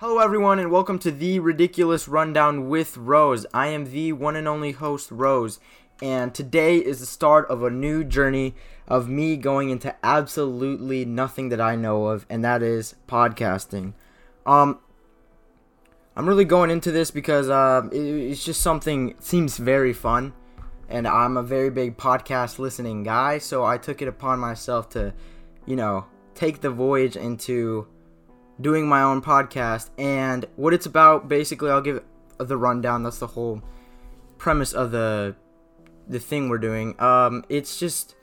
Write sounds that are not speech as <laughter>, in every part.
Hello, everyone, and welcome to the Ridiculous Rundown with Rose. I am the one and only host, Rose, and today is the start of a new journey of me going into absolutely nothing that I know of, and that is podcasting. Um, I'm really going into this because uh, it, it's just something seems very fun, and I'm a very big podcast listening guy, so I took it upon myself to, you know, take the voyage into doing my own podcast and what it's about basically I'll give the rundown. That's the whole premise of the the thing we're doing. Um it's just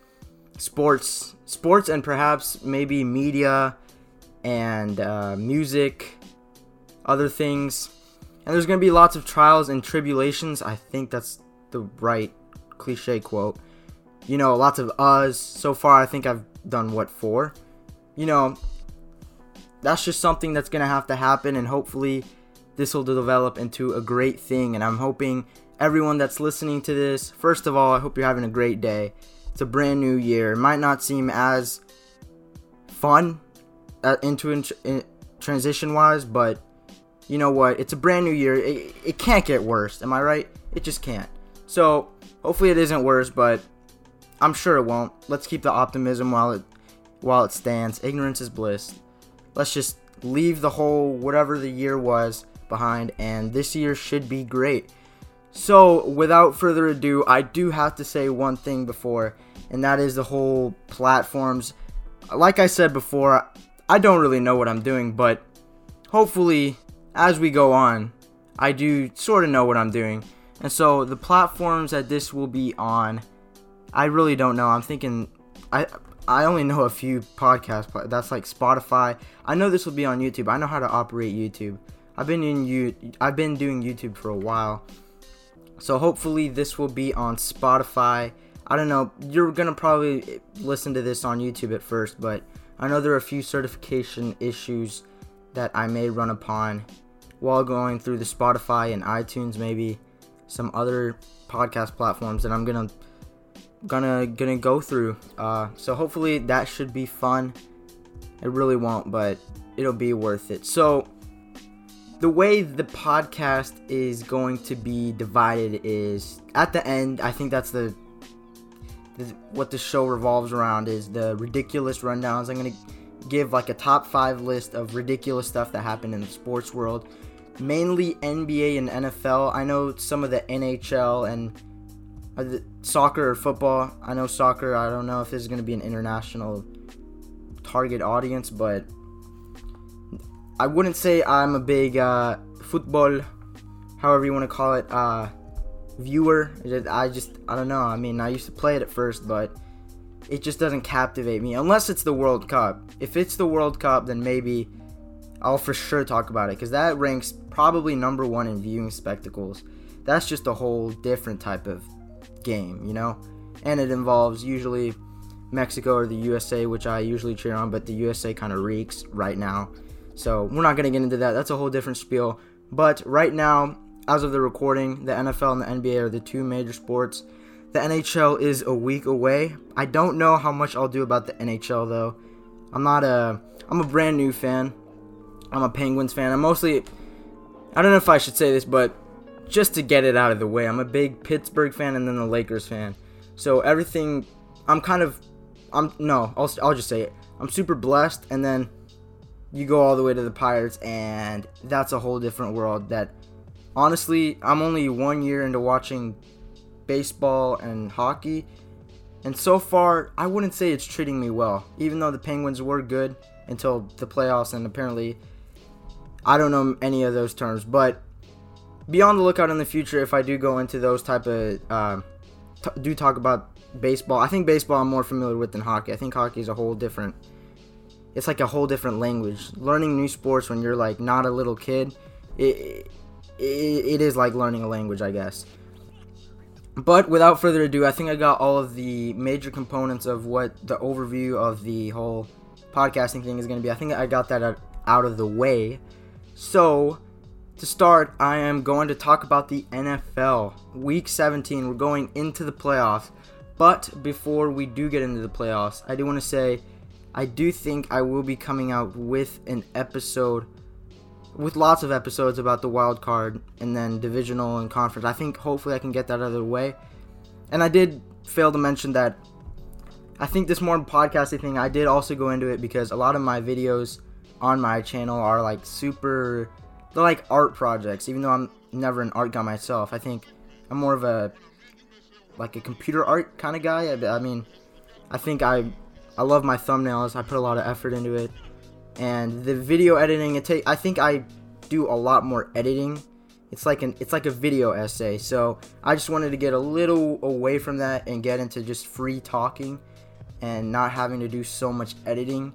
sports sports and perhaps maybe media and uh, music other things. And there's gonna be lots of trials and tribulations. I think that's the right cliche quote. You know lots of us so far i think i've done what four? You know that's just something that's going to have to happen and hopefully this will develop into a great thing. And i'm hoping everyone that's listening to this first of all i hope you're having a great day. It's a brand new year. It might not seem as fun uh, into in, in, transition wise but you know what? It's a brand new year. It, it can't get worse. Am i right? It just can't. So hopefully it isn't worse but i'm sure it won't. Let's keep the optimism while it while it stands. Ignorance is bliss let's just leave the whole whatever the year was behind, and this year should be great. So, without further ado, I do have to say one thing before, and that is the whole platforms. Like I said before, I don't really know what I'm doing, but hopefully, as we go on, I do sort of know what I'm doing. And so, the platforms that this will be on, I really don't know. I'm thinking, I I only know a few podcasts. That's like Spotify. I know this will be on YouTube. I know how to operate YouTube. I've been in you. I've been doing YouTube for a while. So hopefully this will be on Spotify. I don't know. You're gonna probably listen to this on YouTube at first, but I know there are a few certification issues that I may run upon while going through the Spotify and iTunes, maybe some other podcast platforms that I'm gonna gonna gonna go through. Uh, so hopefully that should be fun. It really won't, but it'll be worth it. So the way the podcast is going to be divided is at the end. I think that's the, the what the show revolves around is the ridiculous rundowns. I'm gonna give like a top five list of ridiculous stuff that happened in the sports world mainly NBA and NFL. I know some of the NHL and soccer or football. I know soccer. I don't know if this is going to be an international target audience, but I wouldn't say I'm a big uh, football, however you want to call it, uh, viewer. I just I don't know. I mean, I used to play it at first, but it just doesn't captivate me unless it's the World Cup. If it's the World Cup, then maybe I'll for sure talk about it because that ranks probably number one in viewing spectacles. That's just a whole different type of game, you know? And it involves usually Mexico or the USA, which I usually cheer on, but the USA kind of reeks right now. So we're not going to get into that. That's a whole different spiel. But right now, as of the recording, the NFL and the NBA are the two major sports. The NHL is a week away. I don't know how much I'll do about the NHL though. I'm not a I'm a brand new fan. I'm a Penguins fan. I'm mostly I don't know if I should say this, but just to get it out of the way, I'm a big Pittsburgh fan and then the Lakers fan. So everything, I'm kind of, I'm no, I'll I'll just say it. I'm super blessed, and then you go all the way to the Pirates, and that's a whole different world. That honestly, I'm only one year into watching baseball and hockey, and so far, I wouldn't say it's treating me well. Even though the Penguins were good until the playoffs, and apparently, I don't know any of those terms, but be on the lookout in the future if I do go into those type of uh, t- do talk about baseball. I think baseball I'm more familiar with than hockey. I think hockey is a whole different. It's like a whole different language. Learning new sports when you're like not a little kid, it, it, it is like learning a language, I guess. But without further ado, I think I got all of the major components of what the overview of the whole podcasting thing is going to be. I think I got that out of the way. So, to start, I am going to talk about the NFL. Week 17, we're going into the playoffs. But before we do get into the playoffs, I do want to say I do think I will be coming out with an episode with lots of episodes about the wild card and then divisional and conference. I think hopefully I can get that out of the way. And I did fail to mention that I think this more podcasting thing, I did also go into it because a lot of my videos on my channel are like super they're like art projects, even though I'm never an art guy myself. I think I'm more of a like a computer art kind of guy. I, I mean, I think I I love my thumbnails. I put a lot of effort into it. And the video editing, it take I think I do a lot more editing. It's like an it's like a video essay. So I just wanted to get a little away from that and get into just free talking and not having to do so much editing.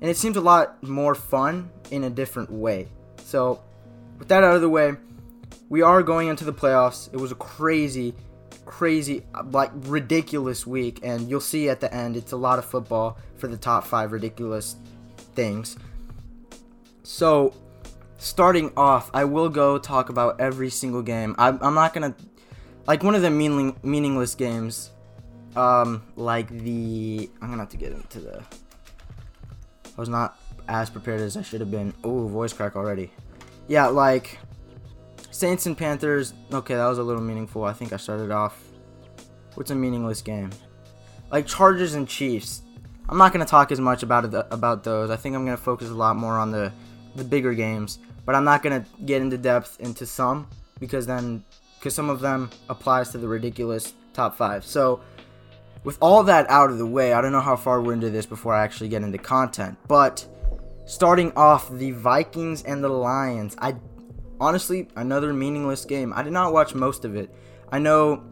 And it seems a lot more fun in a different way. So with that out of the way, we are going into the playoffs. It was a crazy, crazy, like ridiculous week, and you'll see at the end it's a lot of football for the top five ridiculous things. So, starting off, I will go talk about every single game. I'm, I'm not gonna like one of the meaning, meaningless games, um, like the I'm gonna have to get into the. I was not as prepared as I should have been. Oh, voice crack already. Yeah, like Saints and Panthers. Okay, that was a little meaningful. I think I started off. What's a meaningless game? Like Chargers and Chiefs. I'm not gonna talk as much about it about those. I think I'm gonna focus a lot more on the the bigger games. But I'm not gonna get into depth into some because then because some of them applies to the ridiculous top five. So with all that out of the way, I don't know how far we're into this before I actually get into content, but starting off the Vikings and the Lions. I honestly another meaningless game. I did not watch most of it. I know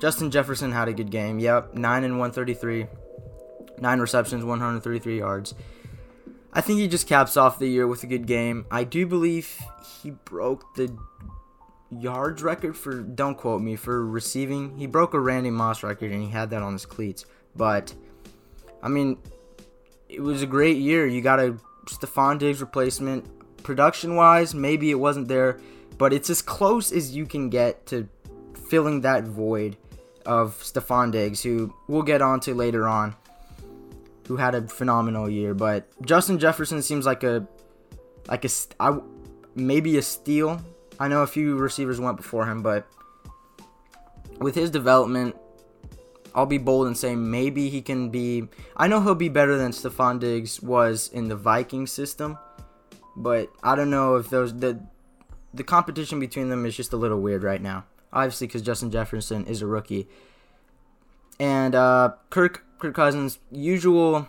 Justin Jefferson had a good game. Yep, 9 and 133. 9 receptions, 133 yards. I think he just caps off the year with a good game. I do believe he broke the yards record for don't quote me for receiving. He broke a Randy Moss record and he had that on his cleats. But I mean, it was a great year. You got a Stefon Diggs replacement. Production wise, maybe it wasn't there, but it's as close as you can get to filling that void of Stefon Diggs, who we'll get on to later on, who had a phenomenal year. But Justin Jefferson seems like a like a I, maybe a steal. I know a few receivers went before him, but with his development, I'll be bold and say maybe he can be. I know he'll be better than Stefon Diggs was in the Viking system, but I don't know if those the the competition between them is just a little weird right now. Obviously, because Justin Jefferson is a rookie, and uh, Kirk Kirk Cousins usual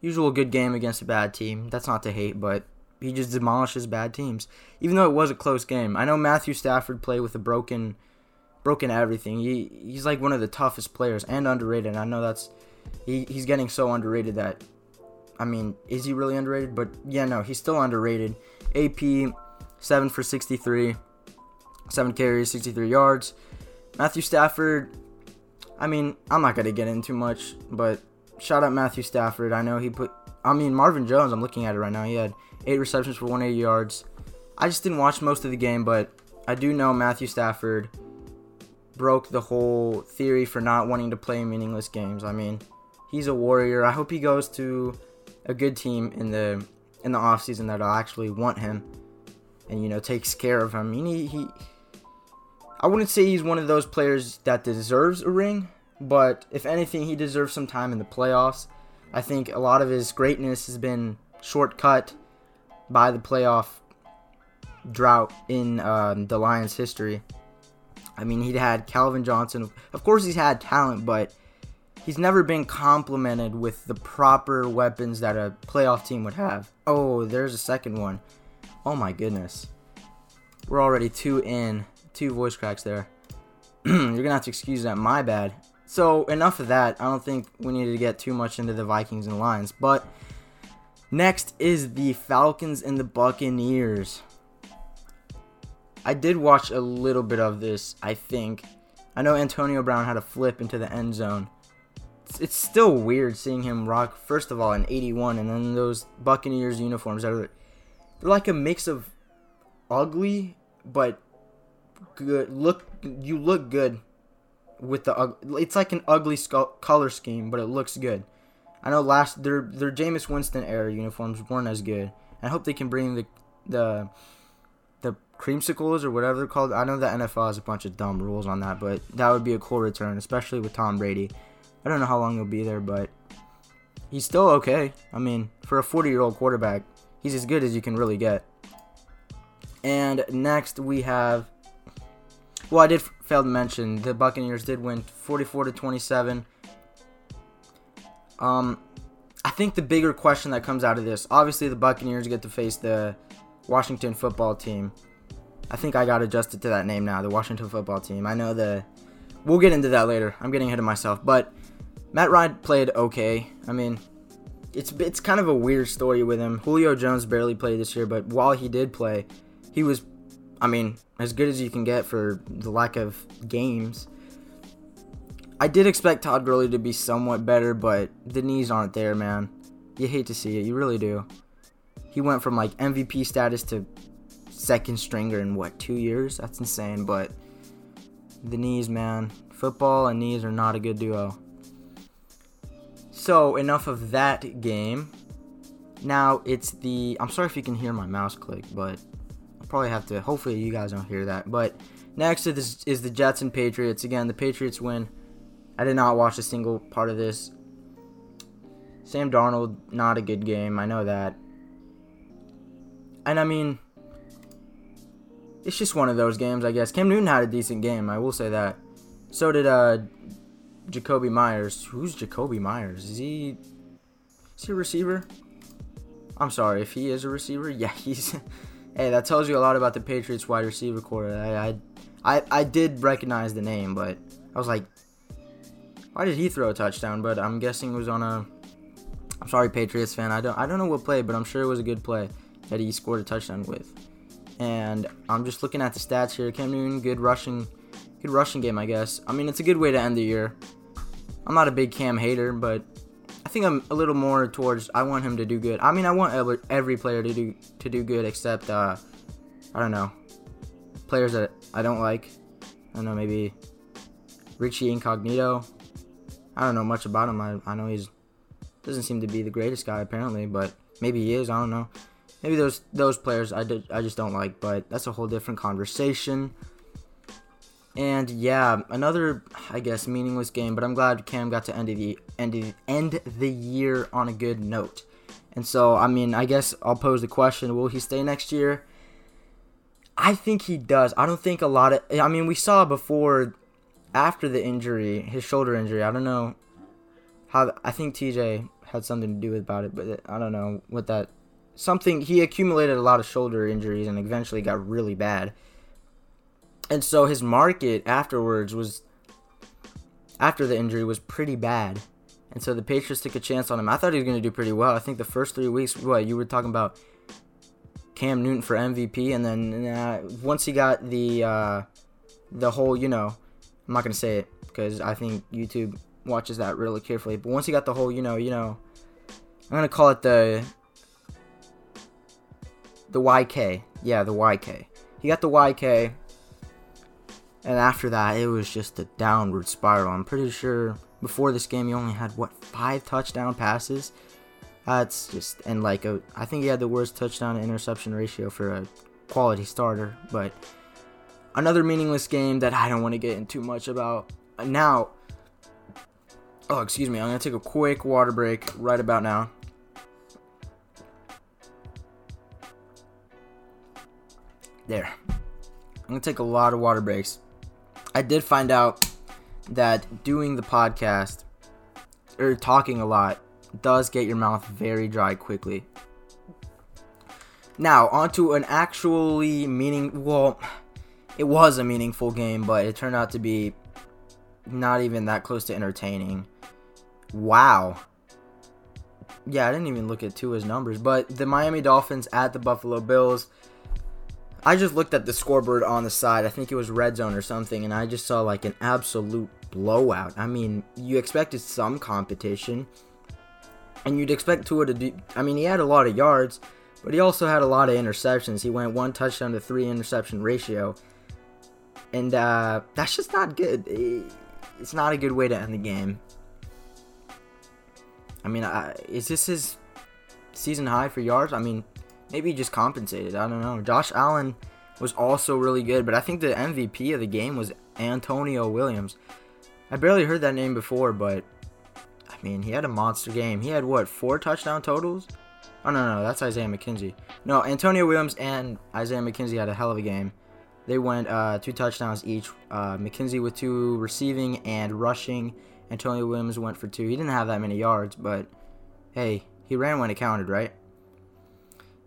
usual good game against a bad team. That's not to hate, but he just demolishes bad teams. Even though it was a close game, I know Matthew Stafford played with a broken broken everything. He he's like one of the toughest players and underrated. And I know that's he, he's getting so underrated that I mean, is he really underrated? But yeah, no, he's still underrated. AP seven for sixty three, seven carries, sixty three yards. Matthew Stafford. I mean, I'm not gonna get into much, but shout out Matthew Stafford. I know he put. I mean, Marvin Jones. I'm looking at it right now. He had eight receptions for 180 yards. I just didn't watch most of the game, but I do know Matthew Stafford broke the whole theory for not wanting to play meaningless games. I mean, he's a warrior. I hope he goes to a good team in the in the offseason that'll actually want him and you know takes care of him. He, he I wouldn't say he's one of those players that deserves a ring, but if anything, he deserves some time in the playoffs. I think a lot of his greatness has been shortcut by the playoff drought in um, the Lions' history. I mean, he'd had Calvin Johnson. Of course, he's had talent, but he's never been complemented with the proper weapons that a playoff team would have. Oh, there's a second one. Oh my goodness. We're already two in. Two voice cracks there. <clears throat> You're to have to excuse that. My bad. So, enough of that. I don't think we need to get too much into the Vikings and Lions. But next is the Falcons and the Buccaneers. I did watch a little bit of this, I think. I know Antonio Brown had a flip into the end zone. It's, it's still weird seeing him rock, first of all, an 81, and then those Buccaneers uniforms that are they're like a mix of ugly but good. Look, you look good with the. It's like an ugly color scheme, but it looks good. I know last their their Jameis Winston era uniforms weren't as good. I hope they can bring the the creamsicles or whatever they're called. I know the NFL has a bunch of dumb rules on that, but that would be a cool return, especially with Tom Brady. I don't know how long he'll be there, but he's still okay. I mean, for a 40 year old quarterback, he's as good as you can really get. And next we have, well, I did fail to mention the Buccaneers did win 44 to 27. Um, I think the bigger question that comes out of this, obviously, the Buccaneers get to face the Washington football team. I think I got adjusted to that name now, the Washington football team. I know the. We'll get into that later. I'm getting ahead of myself, but Matt Ryan played okay. I mean, it's it's kind of a weird story with him. Julio Jones barely played this year, but while he did play, he was, I mean, as good as you can get for the lack of games. I did expect Todd Gurley to be somewhat better, but the knees aren't there, man. You hate to see it, you really do. He went from like MVP status to second stringer in what two years? That's insane. But the knees, man, football and knees are not a good duo. So, enough of that game. Now it's the. I'm sorry if you can hear my mouse click, but I'll probably have to. Hopefully, you guys don't hear that. But next is, is the Jets and Patriots. Again, the Patriots win. I did not watch a single part of this. Sam Darnold, not a good game. I know that. And I mean, it's just one of those games, I guess. Cam Newton had a decent game. I will say that. So did uh, Jakobi Meyers. Who's Jakobi Meyers? Is he is he a receiver? I'm sorry if he is a receiver. <laughs> Yeah, he's. hey, that tells you a lot about the Patriots wide receiver core. I, I I I did recognize the name, but I was like, why did he throw a touchdown? But I'm guessing it was on a. I'm sorry, Patriots fan. I don't I don't know what play, but I'm sure it was a good play that he scored a touchdown with. And I'm just looking at the stats here. Cam Newton, good rushing, good rushing game, I guess. I mean, it's a good way to end the year. I'm not a big Cam hater, but I think I'm a little more towards I want him to do good. I mean, I want every, player to do to do good except uh, I don't know players that I don't like. I don't know maybe Richie Incognito. I don't know much about him. I, I know he's doesn't seem to be the greatest guy apparently, but maybe he is. I don't know. Maybe those those players I, did, I just don't like, but that's a whole different conversation. And yeah, another I guess meaningless game, but I'm glad Cam got to end the end the, end the year on a good note. And so, I mean, I guess I'll pose the question: Will he stay next year? I think he does. I don't think a lot of. I mean, we saw before, after the injury, his shoulder injury. I don't know how. I think TJ had something to do with about it, but I don't know what that. Something he accumulated a lot of shoulder injuries and eventually got really bad and so his market afterwards was after the injury was pretty bad. And so the Patriots took a chance on him. I thought he was going to do pretty well. I think the first three weeks, what you were talking about, Cam Newton for MVP, and then uh, once he got the uh, the whole, you know, I'm not going to say it because I think YouTube watches that really carefully. But once he got the whole, you know, you know, I'm going to call it the the YK. Yeah, the YK. He got the YK and after that, it was just a downward spiral. I'm pretty sure before this game, he only had what five touchdown passes. That's just and like a, I think he had the worst touchdown to interception ratio for a quality starter. But another meaningless game that I don't want to get into much about. Now, oh excuse me, I'm gonna take a quick water break right about now. There. I'm gonna take a lot of water breaks. I did find out that doing the podcast or talking a lot does get your mouth very dry quickly. Now, onto an actually meaning well, it was a meaningful game, but it turned out to be not even that close to entertaining. Wow. Yeah, I didn't even look at Tua's numbers, but the Miami Dolphins at the Buffalo Bills I just looked at the scoreboard on the side. I think it was red zone or something, and I just saw like an absolute blowout. I mean, you expected some competition, and you'd expect Tua to do. I mean, he had a lot of yards, but he also had a lot of interceptions. He went one touchdown to three interception ratio, and uh, that's just not good. It's not a good way to end the game. I mean, is this his season high for yards? I mean, maybe just compensated. I don't know. Josh Allen was also really good, but I think the MVP of the game was Antonio Williams. I barely heard that name before, but I mean, he had a monster game. He had what, four touchdown totals? Oh no, no, that's Isaiah McKenzie. No, Antonio Williams and Isaiah McKenzie had a hell of a game. They went uh, two touchdowns each. Uh, McKenzie with two receiving and rushing. Antonio Williams went for two. He didn't have that many yards, but hey, he ran when it counted, right?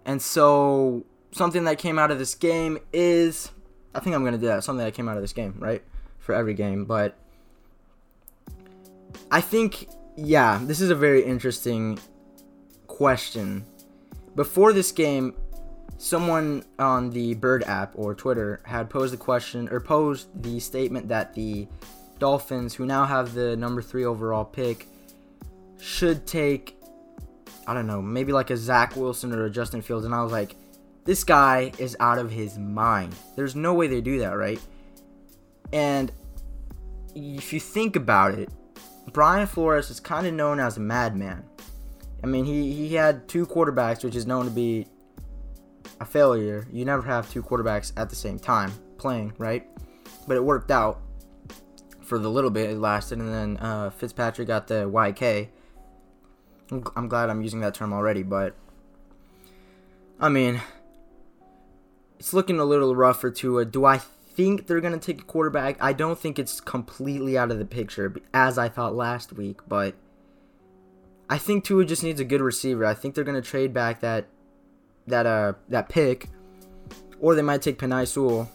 And so something that came out of this game is I think I'm gonna do that. Something that came out of this game, right? For every game, but I think yeah, this is a very interesting question. Before this game, someone on the Bird app or Twitter had posed the question or posed the statement that the Dolphins, who now have the number three overall pick, should take I don't know, maybe like a Zach Wilson or a Justin Fields, and I was like, this guy is out of his mind. There's no way they do that, right? And if you think about it, Brian Flores is kind of known as a madman. I mean, he, he had two quarterbacks, which is known to be a failure. You never have two quarterbacks at the same time playing, right? But it worked out for the little bit it lasted, and then uh, Fitzpatrick got the YK. I'm glad I'm using that term already, but I mean, it's looking a little rough for Tua. Do I think they're going to take a quarterback? I don't think it's completely out of the picture, as I thought last week, but I think Tua just needs a good receiver. I think they're going to trade back that that uh that pick, or they might take Penei Sewell,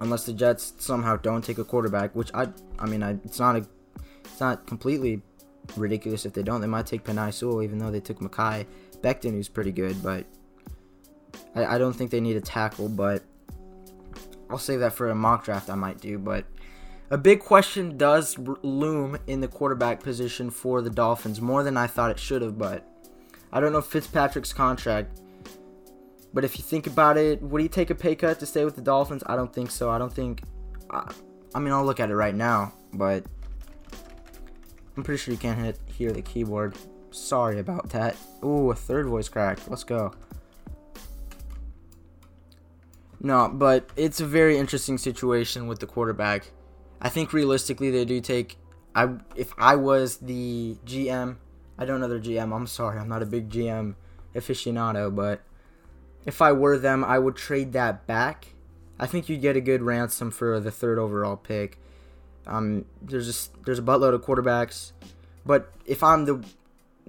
unless the Jets somehow don't take a quarterback. Which I I mean I, it's not a it's not completely ridiculous if they don't. They might take Penei Sewell, even though they took Mekhi Becton, who's pretty good, but I, I don't think they need a tackle. But I'll save that for a mock draft I might do. But a big question does loom in the quarterback position for the Dolphins, more than I thought it should have. But I don't know Fitzpatrick's contract. But if you think about it, would he take a pay cut to stay with the Dolphins? I don't think so. I don't think. I, I mean, I'll look at it right now, but I'm pretty sure you can't hit, hear the keyboard. Sorry about that. Ooh, a third voice crack. Let's go. No, but it's a very interesting situation with the quarterback. I think realistically they do take I if I was the GM, I don't know their GM. I'm sorry. I'm not a big GM aficionado, but if I were them, I would trade that back. I think you'd get a good ransom for the third overall pick. Um, there's just there's a buttload of quarterbacks, but if I'm the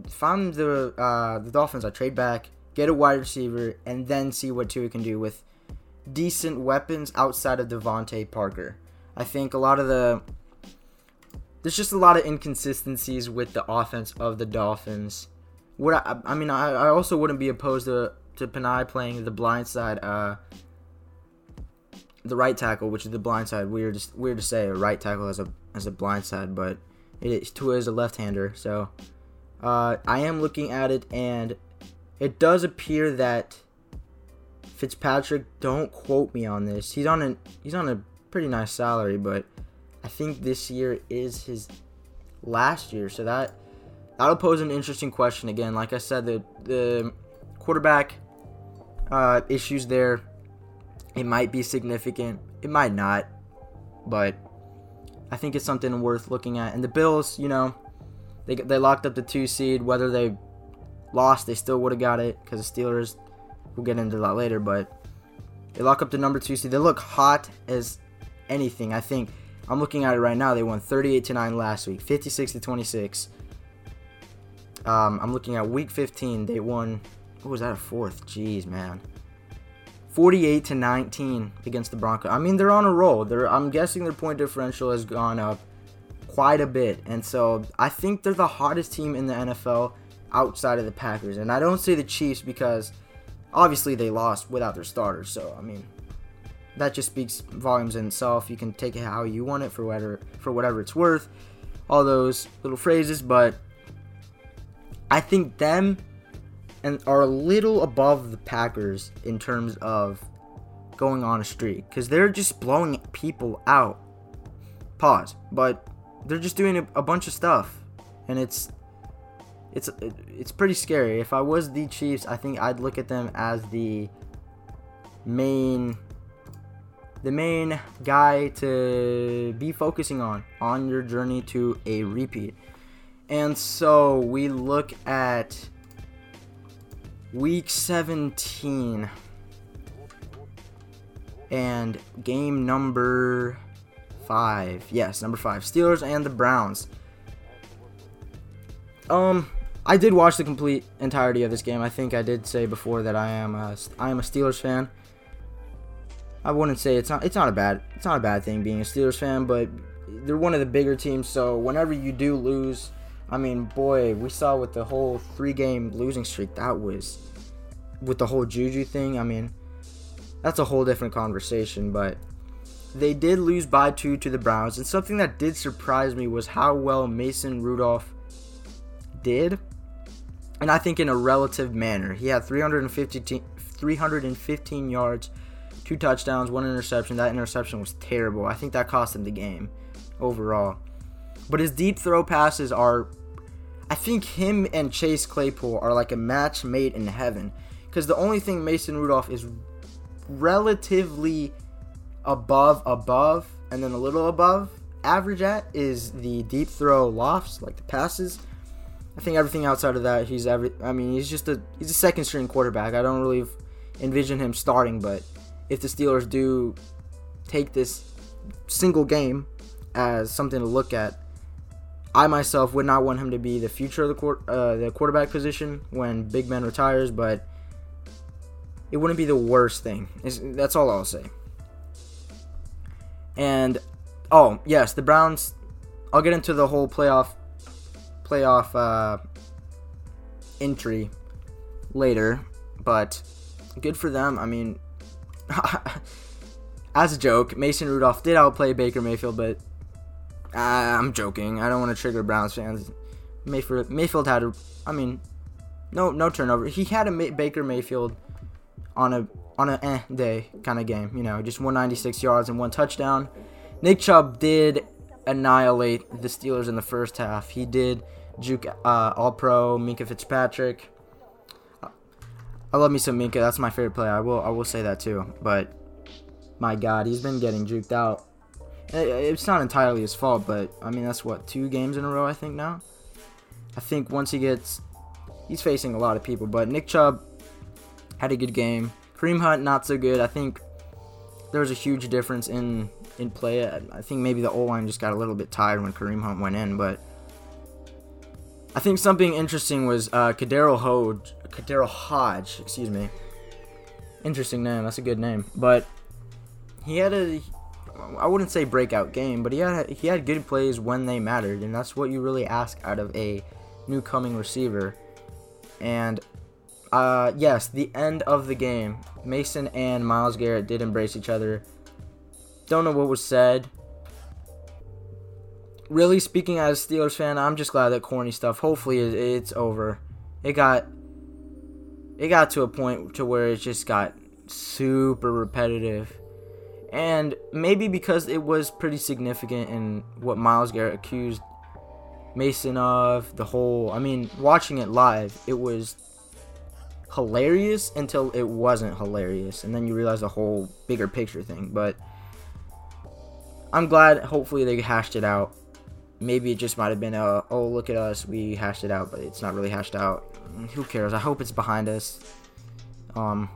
if I'm the uh, the Dolphins, I trade back, get a wide receiver, and then see what Tua can do with decent weapons outside of DeVante Parker. I think a lot of the there's just a lot of inconsistencies with the offense of the Dolphins. What I, I mean, I, I also wouldn't be opposed to to Penei playing the blind side, uh, the right tackle, which is the blind side. Weird, weird to say a right tackle as a as a blind side, but it is Tua is a left-hander, so uh, I am looking at it, and it does appear that Fitzpatrick. Don't quote me on this. He's on a he's on a pretty nice salary, but I think this year is his last year, so that that'll pose an interesting question again. Like I said, the the quarterback uh, issues there. It might be significant. It might not, but I think it's something worth looking at. And the Bills, you know, they they locked up the two seed. Whether they lost, they still would have got it because the Steelers We'll get into that later, but they lock up the number two seed. They look hot as anything. I think I'm looking at it right now. They won 38 to 9 last week, 56 to 26. Um, I'm looking at week 15. They won. What was that? A fourth? Jeez, man. 48 to 19 against the Broncos. I mean, they're on a roll. They're. I'm guessing their point differential has gone up quite a bit, and so I think they're the hottest team in the NFL outside of the Packers. And I don't say the Chiefs because Obviously, they lost without their starters, so I mean, that just speaks volumes in itself. You can take it how you want it for whatever for whatever it's worth. All those little phrases, but I think them and are a little above the Packers in terms of going on a streak because they're just blowing people out. Pause, but they're just doing a, a bunch of stuff, and it's it's it's pretty scary. If I was the Chiefs, I think I'd look at them as the main the main guy to be focusing on on your journey to a repeat. And so we look at week 17 and game number 5. Yes, number 5. Steelers and the Browns. Um I did watch the complete entirety of this game. I think I did say before that I am a, I am a Steelers fan. I wouldn't say it's not it's not a bad it's not a bad thing being a Steelers fan, but they're one of the bigger teams. So whenever you do lose, I mean, boy, we saw with the whole three game losing streak that was with the whole Juju thing. I mean, that's a whole different conversation, but they did lose by two to the Browns, and something that did surprise me was how well Mason Rudolph did. And I think in a relative manner. He had 350, 315 yards, two touchdowns, one interception. That interception was terrible. I think that cost him the game overall. But his deep throw passes are. I think him and Chase Claypool are like a match made in heaven. Because the only thing Mason Rudolph is relatively above, above, and then a little above average at is the deep throw lofts, like the passes. I think everything outside of that, he's every. I mean, he's just a he's a second string quarterback. I don't really envision him starting, but if the Steelers do take this single game as something to look at, I myself would not want him to be the future of the court, uh, the quarterback position when Big Ben retires, but it wouldn't be the worst thing. It's, that's all I'll say. And oh yes, the Browns. I'll get into the whole playoff playoff uh, entry later, but good for them. I mean, <laughs> as a joke, Mason Rudolph did outplay Baker Mayfield, but uh, I'm joking. I don't want to trigger Browns fans. Mayfield, Mayfield had a, I mean, no no turnover. He had a May, Baker Mayfield on a on a eh day kind of game. You know, just 196 yards and one touchdown. Nick Chubb did annihilate the Steelers in the first half. He did juke uh, All Pro Minkah Fitzpatrick. I love me some Minkah. That's my favorite player. I will I will say that too. But my God, he's been getting juked out. It's not entirely his fault, but I mean that's what two games in a row I think now. I think once he gets, he's facing a lot of people. But Nick Chubb had a good game. Kareem Hunt not so good. I think there was a huge difference in in play. I think maybe the O line just got a little bit tired when Kareem Hunt went in, but I think something interesting was uh, KhaDarel Hodge, KhaDarel Hodge, excuse me. Interesting name. That's a good name. But he had a, I wouldn't say breakout game, but he had he had good plays when they mattered, and that's what you really ask out of a new coming receiver. And uh, yes, the end of the game, Mason and Myles Garrett did embrace each other. Don't know what was said really speaking as a Steelers fan, I'm just glad that corny stuff. Hopefully, it's over. It got it got to a point to where it just got super repetitive, and maybe because it was pretty significant in what Myles Garrett accused Mason of the whole. I mean, watching it live, it was hilarious until it wasn't hilarious, and then you realize the whole bigger picture thing. But I'm glad. Hopefully, they hashed it out maybe it just might have been a oh look at us we hashed it out but it's not really hashed out who cares i hope it's behind us um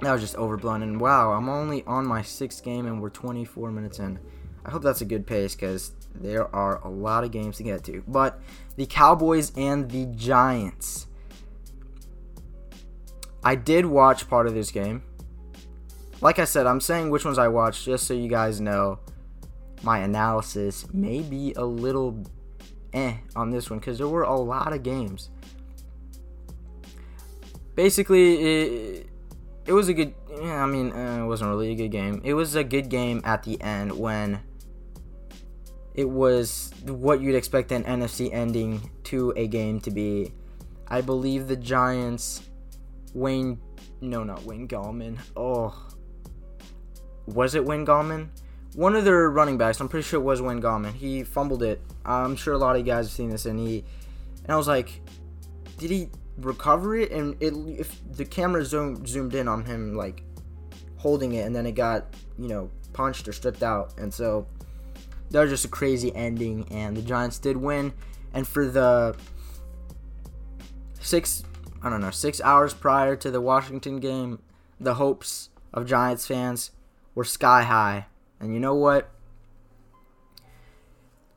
that was just overblown and wow i'm only on my sixth game and we're 24 minutes in. I hope that's a good pace because there are a lot of games to get to. But the cowboys and the giants. I did watch part of this game. Like i said i'm saying which ones i watched just so you guys know. My analysis may be a little eh on this one because there were a lot of games. Basically, it, it was a good. Yeah, I mean, uh, it wasn't really a good game. It was a good game at the end when it was what you'd expect an NFC ending to a game to be. I believe the Giants, Wayne, no, not Wayne Gallman. Oh, was it Wayne Gallman? one of their running backs, I'm pretty sure it was Wayne Gallman. He fumbled it. I'm sure a lot of you guys have seen this, and he and I was like, did he recover it? And it if the camera zoomed zoomed in on him like holding it, and then it got you know punched or stripped out, and so that was just a crazy ending. And the Giants did win, and for the six I don't know six hours prior to the Washington game, the hopes of Giants fans were sky high. And you know what?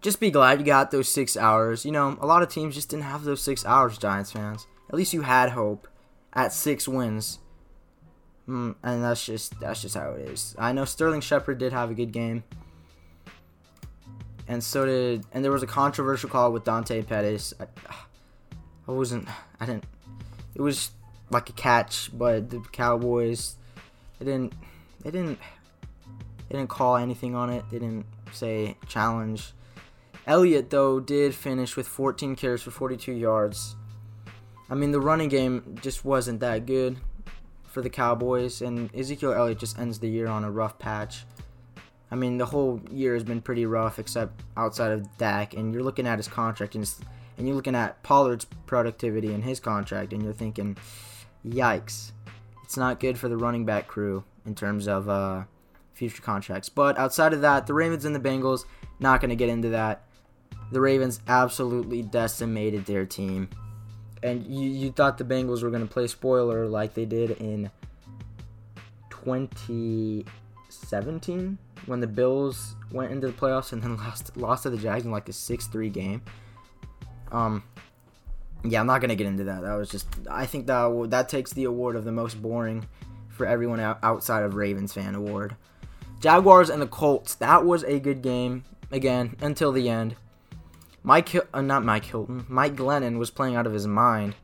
Just be glad you got those six hours. You know, a lot of teams just didn't have those six hours, Giants fans. At least you had hope at six wins. Mm, and that's just that's just how it is. I know Sterling Shepard did have a good game. And so did and there was a controversial call with Dante Pettis. I, I wasn't I didn't it was like a catch, but the Cowboys they didn't they didn't they didn't call anything on it. They didn't say challenge. Elliott though did finish with 14 carries for 42 yards. I mean the running game just wasn't that good for the Cowboys, and Ezekiel Elliott just ends the year on a rough patch. I mean the whole year has been pretty rough, except outside of Dak, and you're looking at his contract and and you're looking at Pollard's productivity and his contract, and you're thinking, yikes, it's not good for the running back crew in terms of uh, future contracts. But outside of that, the Ravens and the Bengals, not going to get into that. The Ravens absolutely decimated their team. And you, you thought the Bengals were going to play spoiler like they did in 2017 when the Bills went into the playoffs and then <laughs> lost lost to the Jags in like a 6-3 game. Um yeah, I'm not going to get into that. That was just I think that that takes the award of the most boring for everyone outside of Ravens fan award. Jaguars and the Colts. That was a good game again until the end. Mike, uh, not Mike Hilton, Mike Glennon was playing out of his mind.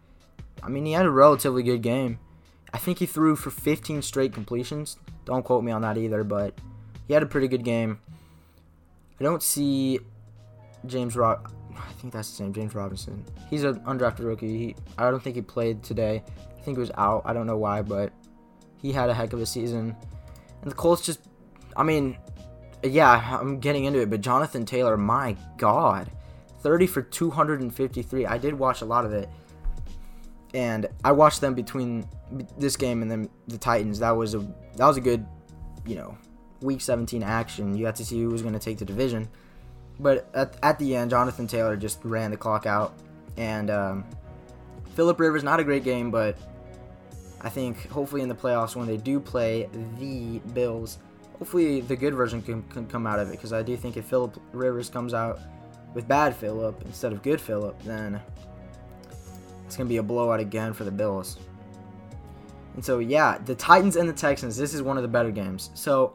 I mean, he had a relatively good game. I think he threw for 15 straight completions. Don't quote me on that either, but he had a pretty good game. I don't see James Rob. I think that's the same James Robinson. He's an undrafted rookie. He, I don't think he played today. I think he was out. I don't know why, but he had a heck of a season. And the Colts just, I mean, yeah, I'm getting into it, but Jonathan Taylor, my God, 30 for 253. I did watch a lot of it, and I watched them between this game and then the Titans. That was a that was a good, you know, week 17 action. You got to see who was going to take the division, but at, at the end, Jonathan Taylor just ran the clock out, and um, Philip Rivers not a great game, but I think hopefully in the playoffs when they do play the Bills, hopefully the good version can, can come out of it because I do think if Philip Rivers comes out with bad Philip instead of good Philip, then it's going to be a blowout again for the Bills. And so, yeah, the Titans and the Texans, this is one of the better games. So,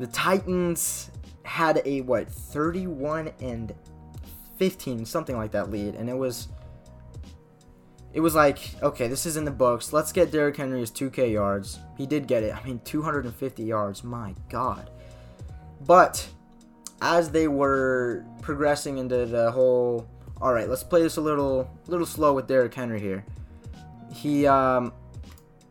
the Titans had a, what, 31 and 15, something like that lead. And it was. It was like, okay, this is in the books. Let's get Derrick Henry's 2K yards. He did get it. I mean, 250 yards. My God. But as they were progressing into the whole, all right, let's play this a little, little slow with Derrick Henry here. He um,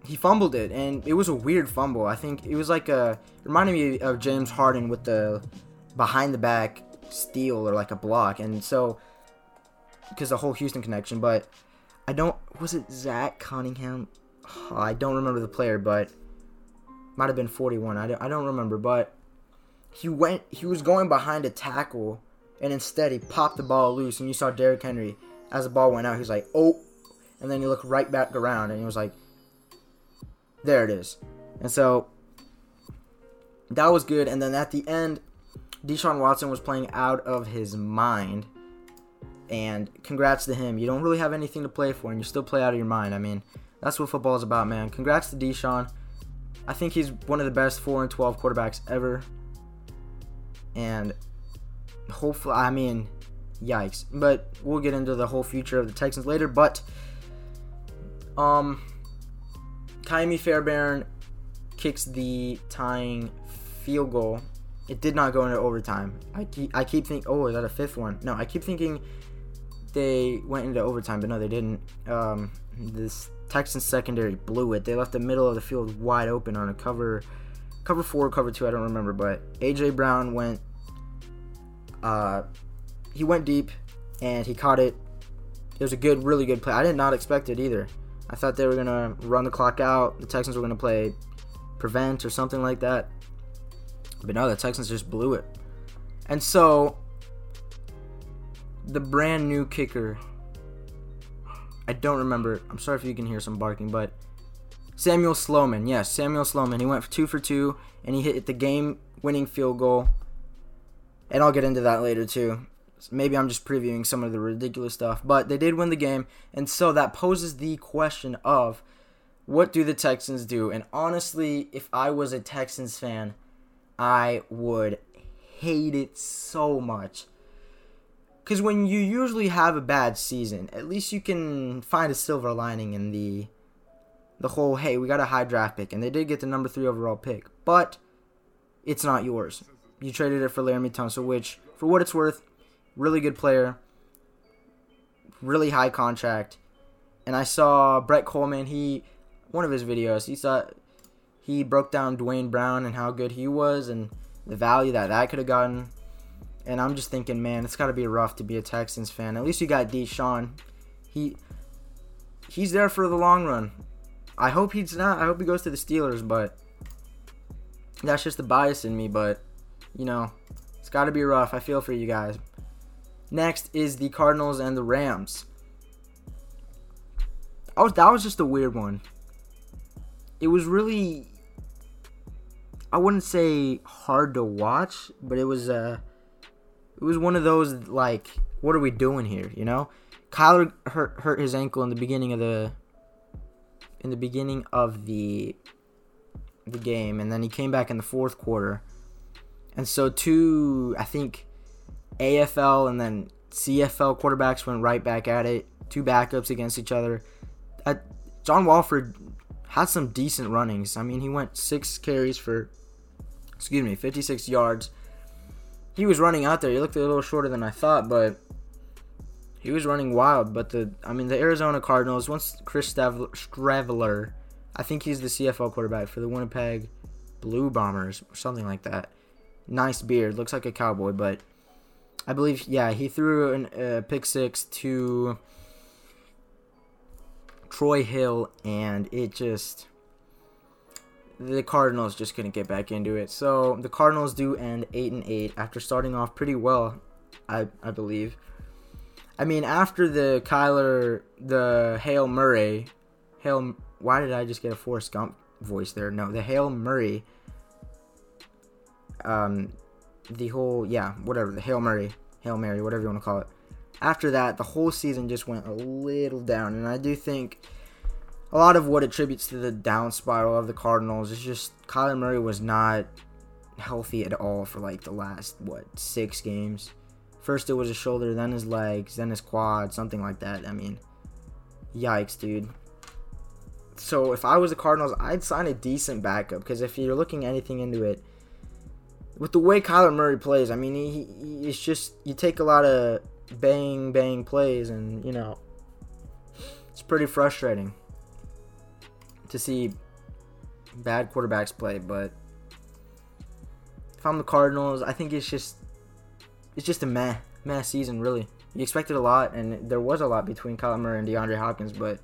he fumbled it, and it was a weird fumble. I think it was like a reminded me of James Harden with the behind the back steal or like a block, and so because the whole Houston connection. But I don't was it Zach Cunningham? Oh, <sighs> I don't remember the player, but might have been 41. I don't, I don't remember, but he went he was going behind a tackle and instead he popped the ball loose and you saw Derrick Henry as the ball went out he was like oh and then he looked right back around and he was like there it is. And so that was good and then at the end Deshaun Watson was playing out of his mind and congrats to him. You don't really have anything to play for and you still play out of your mind I mean that's what football is about man. Congrats to Deshaun. I think he's one of the best 4 and 12 quarterbacks ever and hopefully, I mean, yikes. But we'll get into the whole future of the Texans later. But, um, Ka'imi Fairbairn kicks the tying field goal. It did not go into overtime. I keep, I keep thinking, oh, is that a fifth one? No, I keep thinking they went into overtime, but no, they didn't. Um, this Texans secondary blew it. They left the middle of the field wide open on a cover cover four, cover two, I don't remember, but AJ Brown went uh he went deep and he caught it It was a good, really good play. I did not expect it either. I thought they were gonna run the clock out. The Texans were gonna play prevent or something like that. But no, the Texans just blew it. And so the brand new kicker. I don't remember. I'm sorry if you can hear some barking, but Samuel Sloman. Yes, Samuel Sloman. He went for two for two, and he hit the game-winning field goal. And I'll get into that later too. Maybe I'm just previewing some of the ridiculous stuff, but they did win the game, and so that poses the question of what do the Texans do? And honestly, if I was a Texans fan, I would hate it so much. Because when you usually have a bad season, at least you can find a silver lining in the the whole hey, we got a high draft pick, and they did get the number three overall pick, but it's not yours. You traded it for Laremy Tunsil, which, for what it's worth, really good player, really high contract. And I saw Brett Kollmann He one of his videos. He saw he broke down Duane Brown and how good he was and the value that that could have gotten. And I'm just thinking, man, it's got to be rough to be a Texans fan. At least you got Deshaun. He he's there for the long run. I hope he's not. I hope he goes to the Steelers, but that's just the bias in me. But you know, it's got to be rough. I feel for you guys. Next is the Cardinals and the Rams. Oh, that was just a weird one. It was really I wouldn't say hard to watch, but it was uh it was one of those like what are we doing here, you know? Kyler hurt hurt his ankle in the beginning of the in the beginning of the the game and then he came back in the fourth quarter. And so two I think AFL and then CFL quarterbacks went right back at it. Two backups against each other. Uh, John Wolford had some decent runnings. I mean, he went six carries for excuse me, 56 yards. He was running out there. He looked a little shorter than I thought, but he was running wild. But the, I mean, the Arizona Cardinals. Once Chris Streveler, I think he's the CFL quarterback for the Winnipeg Blue Bombers or something like that. Nice beard, looks like a cowboy, but I believe, yeah, he threw a uh, pick six to Troy Hill, and it just the Cardinals just couldn't get back into it. So the Cardinals do end eight and eight after starting off pretty well, I I believe. I mean, after the Kyler, the Hale Murray, Hale. Why did I just get a Forrest Gump voice there? No, the Hale Murray. Um, the whole yeah, whatever the Hale Murray, Hail Mary, whatever you want to call it. After that, the whole season just went a little down, and I do think a lot of what attributes to the down spiral of the Cardinals is just Kyler Murray was not healthy at all for like the last what six games. First it was his shoulder, then his legs, then his quad, something like that. I mean, yikes, dude. So if I was the Cardinals, I'd sign a decent backup because if you're looking anything into it, with the way Kyler Murray plays, I mean, he, he it's just you take a lot of bang bang plays, and you know, it's pretty frustrating to see bad quarterbacks play, but if I'm the Cardinals, I think it's just it's just a meh meh season really. You expected a lot, and there was a lot between Kyler Murray and DeAndre Hopkins, but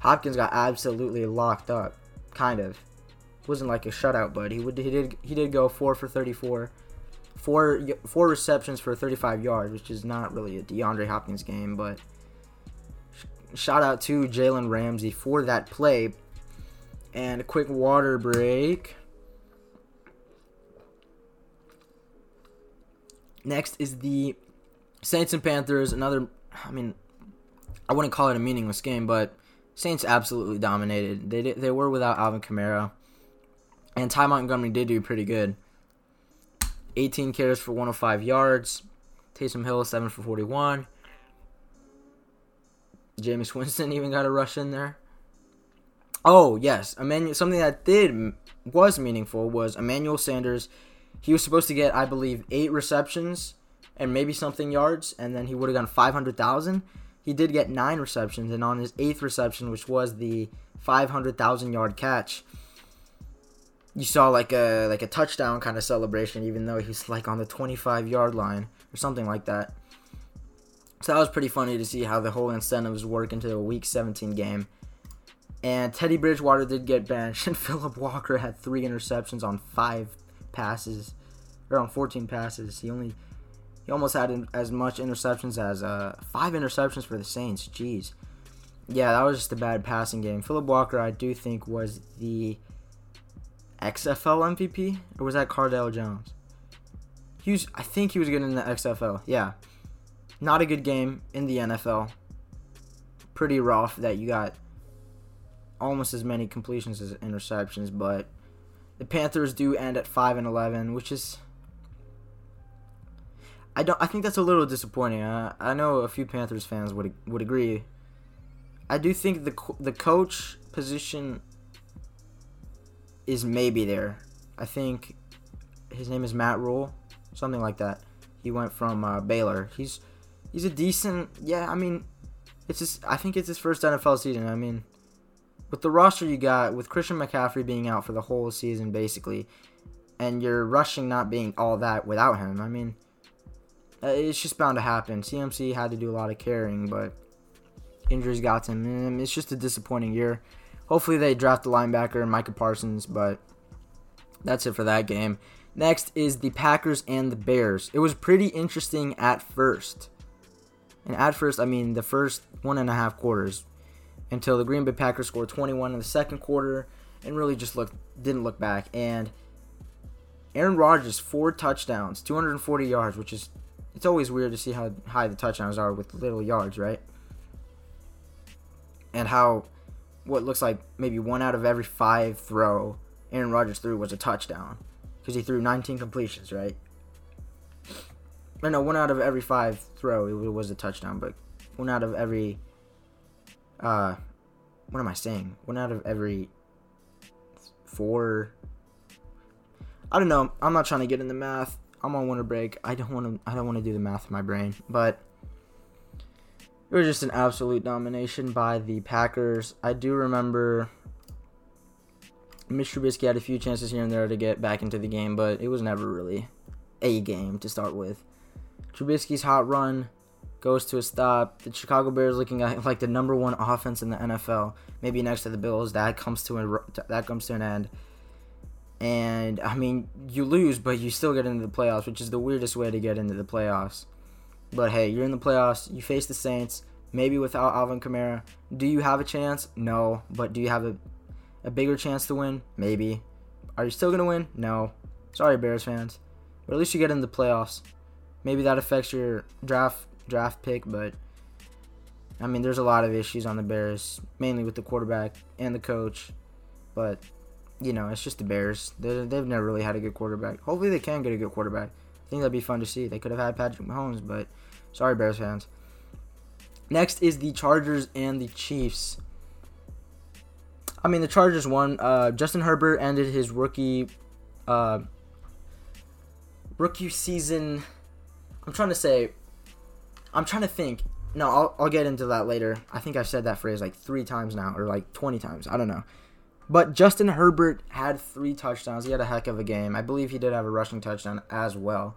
Hopkins got absolutely locked up, kind of. Wasn't like a shutout, but he would he did he did go four for 34, four four receptions for 35 yards, which is not really a DeAndre Hopkins game, but shout out to Jalen Ramsey for that play and a quick water break. Next is the Saints and Panthers. Another, I mean, I wouldn't call it a meaningless game, but Saints absolutely dominated. They did, they were without Alvin Kamara, and Ty Montgomery did do pretty good. 18 carries for 105 yards. Taysom Hill 7 for 41. Jameis Winston <laughs> even got a rush in there. Oh yes, Emmanuel. Something that did was meaningful was Emmanuel Sanders. He was supposed to get, I believe, eight receptions and maybe something yards, and then he would have hundred thousand. He did get nine receptions, and on his eighth reception, which was the five hundred thousand yard catch, you saw like a like a touchdown kind of celebration, even though he's like on the twenty five yard line or something like that. So that was pretty funny to see how the whole incentives work into a Week 17 game. And Teddy Bridgewater did get benched, <laughs> and Philip Walker had three interceptions on five passes, or on 14 passes. He only he almost had as much interceptions as uh, five interceptions for the Saints. Jeez. Yeah, that was just a bad passing game. Philip Walker, I do think, was the XFL MVP, or was that Cardale Jones? He was, I think he was good in the XFL. Yeah, not a good game in the NFL. Pretty rough that you got almost as many completions as interceptions, but the Panthers do end at five and eleven, which is I don't. I think that's a little disappointing. I, I know a few Panthers fans would would agree. I do think the the coach position is maybe there. I think his name is Matt Rhule, something like that. He went from uh, Baylor. He's he's a decent. Yeah, I mean, it's just. I think it's his first NFL season. I mean, with the roster you got, with Christian McCaffrey being out for the whole season basically, and you're rushing not being all that without him. I mean uh, it's just bound to happen. CMC had to do a lot of carrying, but injuries got to him. It's just a disappointing year. Hopefully they draft the linebacker Micah Parsons, but that's it for that game. Next is the Packers and the Bears. It was pretty interesting at first. And at first, I mean the first one and a half quarters until the Green Bay Packers scored 21 in the second quarter and really just looked didn't look back. And Aaron Rodgers four touchdowns, 240 yards, which is it's always weird to see how high the touchdowns are with little yards, right? And how what looks like maybe one out of every five throw Aaron Rodgers threw was a touchdown because he threw 19 completions, right? No, one out of every five throw it was a touchdown, but one out of every uh, what am I saying? One out of every four. I don't know. I'm not trying to get into math. I'm on winter break. I don't want to. I don't want to do the math in my brain, but it was just an absolute domination by the Packers. I do remember Mitch Trubisky had a few chances here and there to get back into the game, but it was never really a game to start with. Trubisky's hot run goes to a stop. The Chicago Bears looking at like the number one offense in the NFL, maybe next to the Bills. That comes to a, that comes to an end. And I mean, you lose, but you still get into the playoffs, which is the weirdest way to get into the playoffs. But hey, you're in the playoffs. You face the Saints, maybe without Alvin Kamara. Do you have a chance? No. But do you have a, a bigger chance to win? Maybe. Are you still going to win? No. Sorry, Bears fans. But at least you get in the playoffs. Maybe that affects your draft draft pick, but I mean, there's a lot of issues on the Bears, mainly with the quarterback and the coach. But you know, it's just the Bears. they they've never really had a good quarterback. Hopefully, they can get a good quarterback. I think that'd be fun to see. They could have had Patrick Mahomes, but sorry, Bears fans. Next is the Chargers and the Chiefs. I mean, the Chargers won. Uh, Justin Herbert ended his rookie, uh, rookie season. I'm trying to say. I'm trying to think. No, I'll, I'll get into that later. I think I've said that phrase like three times now, or like 20 times. I don't know. But Justin Herbert had three touchdowns. He had a heck of a game. I believe he did have a rushing touchdown as well.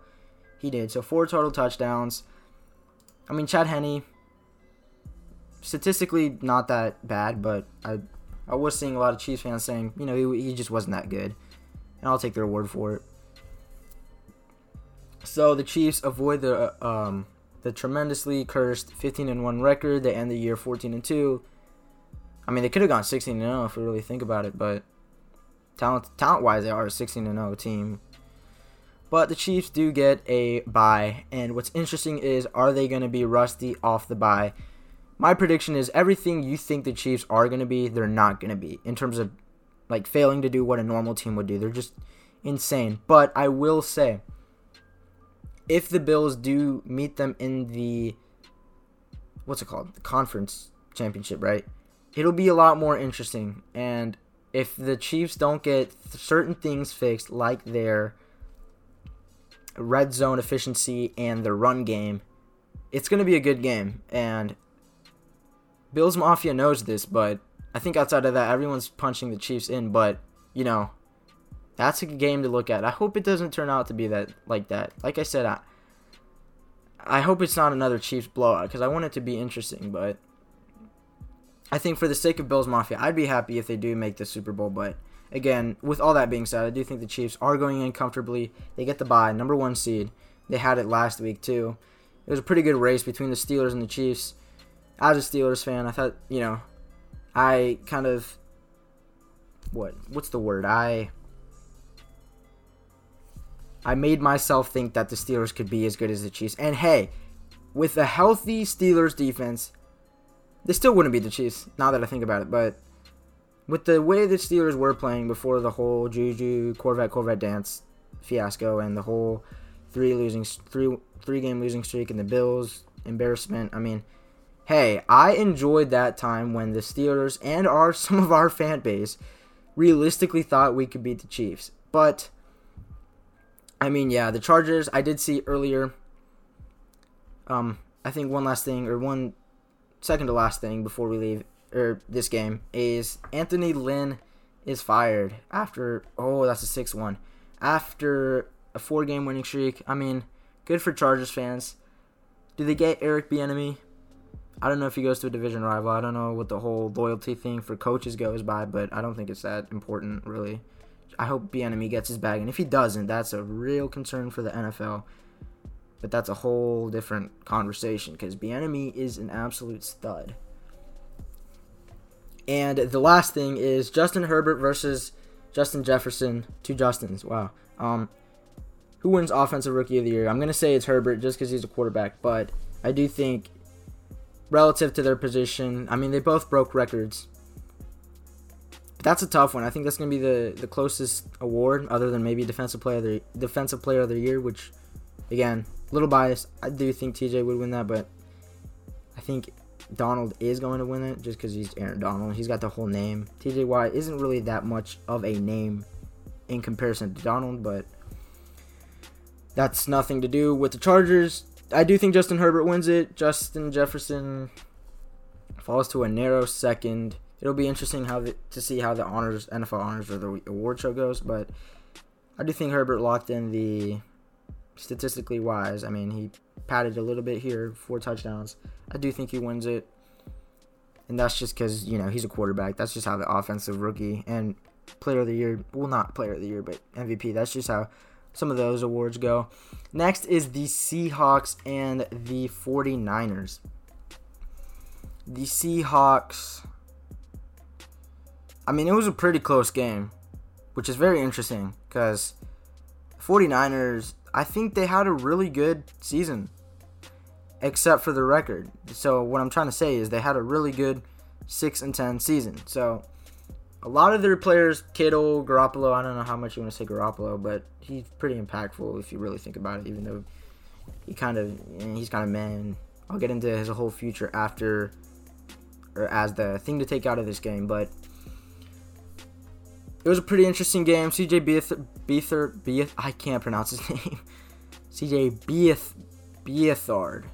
He did. So four total touchdowns. I mean, Chad Henne, statistically not that bad, but I I was seeing a lot of Chiefs fans saying, you know, he, he just wasn't that good. And I'll take their word for it. So the Chiefs avoid the uh, um, the tremendously cursed 15 and 1 record. They end the year 14 and 2. I mean, they could have gone 16 and 0 if we really think about it, but talent talent wise, they are a 16 and 0 team. But the Chiefs do get a bye, and what's interesting is, are they going to be rusty off the bye? My prediction is everything you think the Chiefs are going to be, they're not going to be in terms of like failing to do what a normal team would do. They're just insane. But I will say, if the Bills do meet them in the what's it called, the conference championship, right? it'll be a lot more interesting. And if the Chiefs don't get certain things fixed, like their red zone efficiency and their run game, it's going to be a good game. And Bills Mafia knows this, but I think outside of that, everyone's punching the Chiefs in. But, you know, that's a game to look at. I hope it doesn't turn out to be that like that. Like I said, I, I hope it's not another Chiefs blowout because I want it to be interesting. But I think for the sake of Bills Mafia, I'd be happy if they do make the Super Bowl. But again, with all that being said, I do think the Chiefs are going in comfortably. They get the bye, number one seed. They had it last week too. It was a pretty good race between the Steelers and the Chiefs. As a Steelers fan, I thought you know, I kind of what what's the word I I made myself think that the Steelers could be as good as the Chiefs. And hey, with a healthy Steelers defense, they still wouldn't be the Chiefs. Now that I think about it, but with the way the Steelers were playing before the whole Juju Corvette Corvette dance fiasco and the whole three losing three three game losing streak and the Bills embarrassment. I mean, hey, I enjoyed that time when the Steelers and our <laughs> some of our fan base realistically thought we could beat the Chiefs. But I mean, yeah, the Chargers. I did see earlier. Um, I think one last thing, or one second to last thing before we leave, or this game is Anthony Lynn is fired after. Oh, that's a six-one after a four-game winning streak. I mean, good for Chargers fans. Do they get Eric Bieniemy? I don't know if he goes to a division rival. I don't know what the whole loyalty thing for coaches goes by, but I don't think it's that important, really. I hope Bieniemy gets his bag, and if he doesn't, that's a real concern for the NFL. But that's a whole different conversation because Bieniemy is an absolute stud. And the last thing is Justin Herbert versus Justin Jefferson. Two Justins. Wow. Um, who wins Offensive Rookie of the Year? I'm gonna say it's Herbert just because he's a quarterback, but I do think relative to their position, I mean they both broke records that's a tough one. I think that's going to be the, the closest award, other than maybe defensive player of the defensive player of the year. Which, again, a little biased. I do think TJ would win that, but I think Donald is going to win it just because he's Aaron Donald. He's got the whole name. TJ Watt isn't really that much of a name in comparison to Donald, but that's nothing to do with the Chargers. I do think Justin Herbert wins it. Justin Jefferson falls to a narrow second it'll be interesting how the, to see how the honors NFL honors or the award show goes. But I do think Herbert locked in the statistically wise. I mean, he padded a little bit here, four touchdowns. I do think he wins it, and that's just because you know he's a quarterback. That's just how the offensive rookie and player of the year, well, not player of the year, but MVP. That's just how some of those awards go. Next is the Seahawks and the 49ers. The Seahawks I mean, it was a pretty close game, which is very interesting because 49ers, I think they had a really good season, except for the record. So, what I'm trying to say is they had a really good 6 and 10 season. So, a lot of their players, Kittle, Garoppolo, I don't know how much you want to say Garoppolo, but he's pretty impactful if you really think about it, even though he kind of, eh, he's kind of man. I'll get into his whole future after, or as the thing to take out of this game, but it was a pretty interesting game. CJ Beath, Beathard, Beath, I can't pronounce his <laughs> name. CJ Beath, Beathard.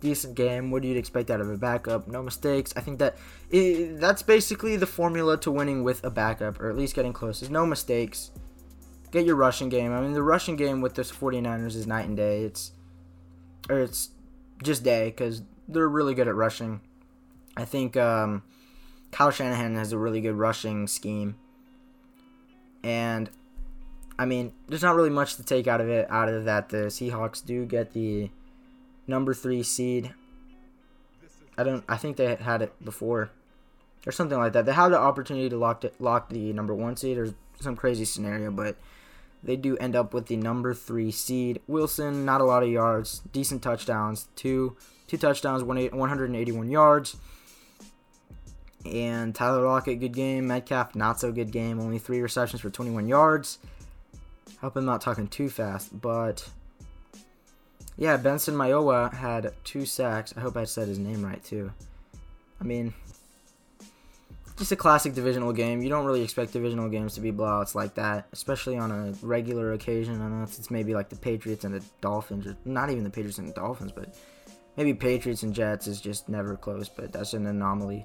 Decent game. What do you expect out of a backup? No mistakes. I think that it, that's basically the formula to winning with a backup, or at least getting close. Is no mistakes. Get your rushing game. I mean, the rushing game with this 49ers is night and day. It's or it's just day because they're really good at rushing. I think um, Kyle Shanahan has a really good rushing scheme. And I mean, there's not really much to take out of it. Out of that, the Seahawks do get the number three seed. I don't. I think they had it before, or something like that. They had the opportunity to lock it, lock the number one seed, or some crazy scenario, but they do end up with the number three seed. Wilson, not a lot of yards, decent touchdowns, two two touchdowns, 181 yards. And Tyler Lockett, good game. Metcalf, not so good game. Only three receptions for 21 yards. Hope I'm not talking too fast, but yeah, Benson Mayowa had two sacks. I hope I said his name right too. I mean, just a classic divisional game. You don't really expect divisional games to be blowouts like that, especially on a regular occasion. I know it's maybe like the Patriots and the Dolphins, or not even the Patriots and the Dolphins, but maybe Patriots and Jets is just never close. But that's an anomaly.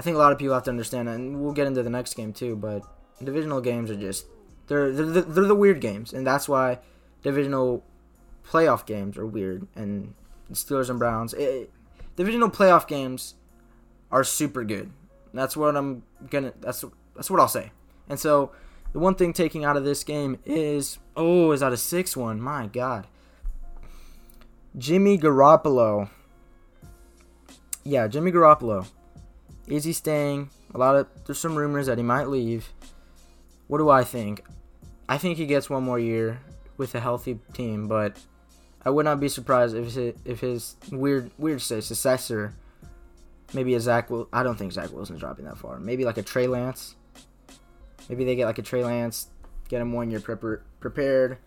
I think a lot of people have to understand that, and we'll get into the next game too. But divisional games are just they're they're the, they're the weird games, and that's why divisional playoff games are weird, and Steelers and Browns. It, divisional playoff games are super good. That's what I'm gonna. That's that's what I'll say. And so the one thing taking out of this game is oh, is that a six one? My God. Jimmy Garoppolo. Yeah, Jimmy Garoppolo. Is he staying? A lot of there's some rumors that he might leave. What do I think? I think he gets one more year with a healthy team, but I would not be surprised if his, if his weird weird say successor, maybe a Zach. Will I don't think Zach Wilson's dropping that far. Maybe like a Trey Lance. Maybe they get like a Trey Lance, get him one year prepar- prepared.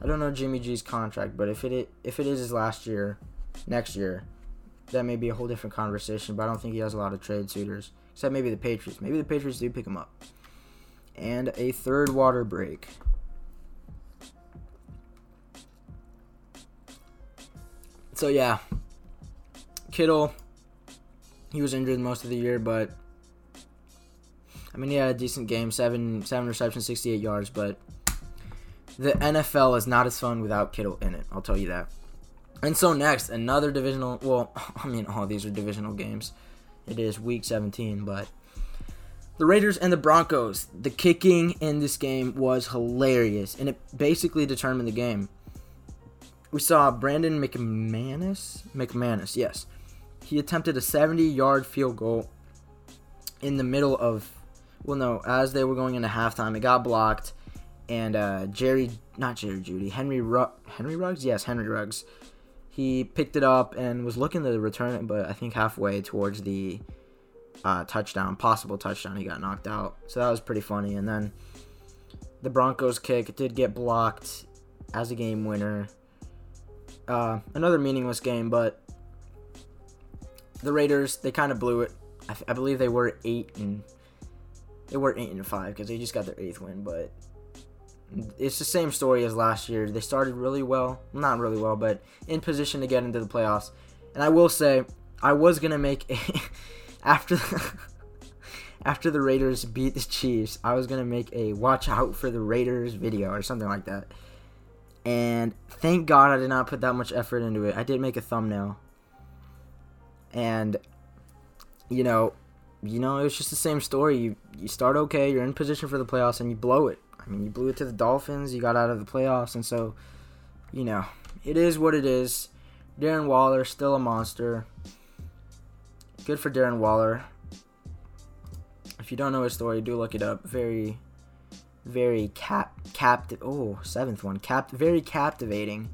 I don't know Jimmy G's contract, but if it if it is his last year, next year, that may be a whole different conversation. But I don't think he has a lot of trade suitors, except maybe the Patriots. Maybe the Patriots do pick him up. And a third water break. So yeah, Kittle, he was injured most of the year, but I mean he had a decent game, seven seven receptions, sixty eight yards. But the NFL is not as fun without Kittle in it. I'll tell you that. And so next, another divisional. Well, <laughs> I mean all these are divisional games. It is week seventeen, but the Raiders and the Broncos. The kicking in this game was hilarious, and it basically determined the game we saw Brandon McManus. McManus, yes. He attempted a 70 yard field goal in the middle of, well, no, as they were going into halftime. It got blocked. And uh, Jerry, not Jerry Jeudy, Henry, Ru- Henry Ruggs? Yes, Henry Ruggs. He picked it up and was looking to return it, but I think halfway towards the uh, touchdown, possible touchdown, he got knocked out. So that was pretty funny. And then the Broncos kick did get blocked as a game winner. Uh, another meaningless game, but the Raiders they kind of blew it. I, I, believe they were eight and they were eight and five because they just got their eighth win. But it's the same story as last year. They started really well, not really well, but in position to get into the playoffs. And I will say, I was gonna make a <laughs> after. The, <laughs> after the Raiders beat the Chiefs, I was gonna make a watch out for the Raiders video or something like that. And thank God I did not put that much effort into it. I did make a thumbnail. And you know, you know, it was just the same story. You you start okay, you're in position for the playoffs and you blow it. I mean, you blew it to the Dolphins, you got out of the playoffs and so, you know, it is what it is. Darren Waller still a monster. Good for Darren Waller. If you don't know his story, do look it up. Very very cap captive. Oh, seventh one, cap very captivating.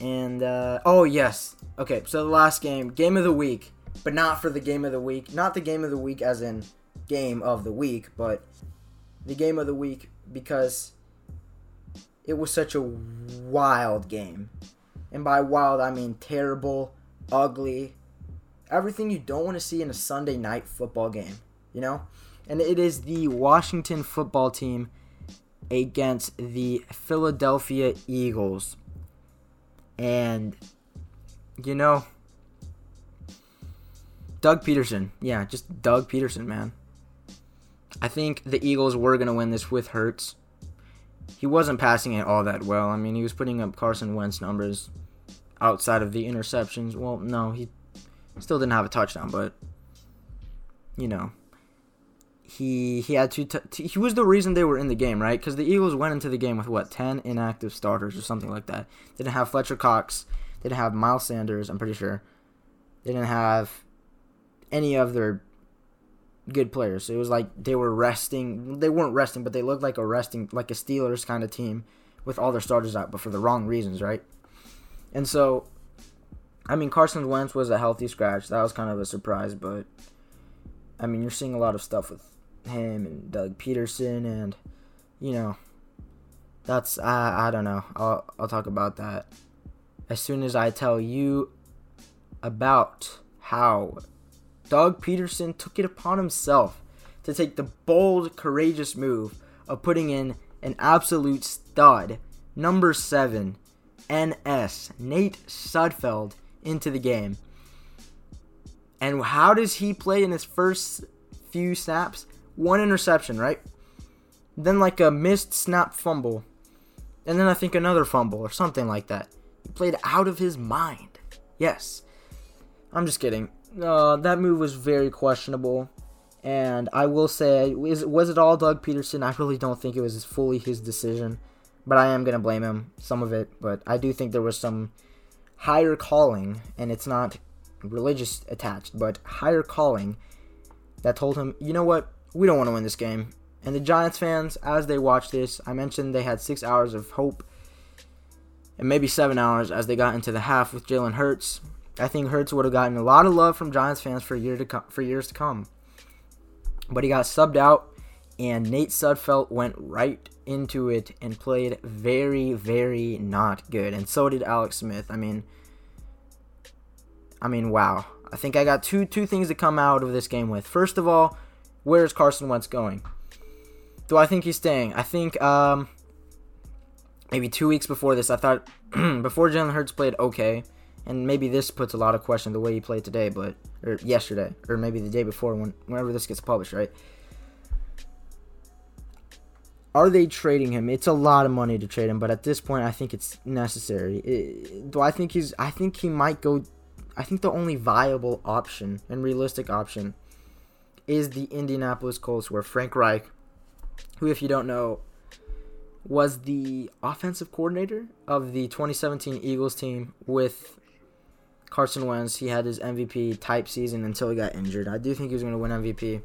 And uh, oh yes, okay. So the last game, game of the week, but not for the game of the week, not the game of the week as in game of the week, but the game of the week because it was such a wild game. And by wild, I mean terrible, ugly, everything you don't want to see in a Sunday night football game, you know? and it is the Washington football team against the Philadelphia Eagles. And, you know, Doug Pederson. Yeah, just Doug Pederson, man. I think the Eagles were going to win this with Hurts. He wasn't passing it all that well. I mean, he was putting up Carson Wentz numbers outside of the interceptions. Well, no, he still didn't have a touchdown, but, you know, he he had to t- he was the reason they were in the game, right? Because the Eagles went into the game with what ten inactive starters or something like that. They didn't have Fletcher Cox, they didn't have Miles Sanders. I'm pretty sure they didn't have any of their good players. It was like they were resting. They weren't resting, but they looked like a resting, like a Steelers kind of team with all their starters out, but for the wrong reasons, right? And so, I mean, Carson Wentz was a healthy scratch. That was kind of a surprise, but I mean, you're seeing a lot of stuff with him and Doug Pederson, and you know, that's I I don't know. I'll I'll talk about that as soon as I tell you about how Doug Pederson took it upon himself to take the bold, courageous move of putting in an absolute stud, number seven, NS Nate Sudfeld into the game. And how does he play in his first few snaps? one interception, right? Then like a missed snap fumble. And then I think another fumble or something like that. He played out of his mind. Yes. I'm just kidding. Uh, that move was very questionable. And I will say, was, was it all Doug Pederson? I really don't think it was fully his decision. But I am going to blame him, some of it. But I do think there was some higher calling, and it's not religious attached, but higher calling that told him, you know what, we don't want to win this game. And the Giants fans, as they watched this, I mentioned they had six hours of hope, and maybe seven hours as they got into the half with Jalen Hurts. I think Hurts would have gotten a lot of love from Giants fans for year to come, for years to come. But he got subbed out, and Nate Sudfeld went right into it and played very, very not good. And so did Alex Smith. I mean, I mean, wow. I think I got two two things to come out of this game with. First of all, where is Carson Wentz going? Do I think he's staying? I think um, maybe two weeks before this, I thought <clears throat> before Jalen Hurts played okay, and maybe this puts a lot of question the way he played today, but or yesterday, or maybe the day before when whenever this gets published, right? Are they trading him? It's a lot of money to trade him, but at this point, I think it's necessary. It, do I think he's? I think he might go. I think the only viable option and realistic option is the Indianapolis Colts, where Frank Reich, who, if you don't know, was the offensive coordinator of the 2017 Eagles team with Carson Wentz. He had his MVP type season until he got injured. I do think he was going to win MVP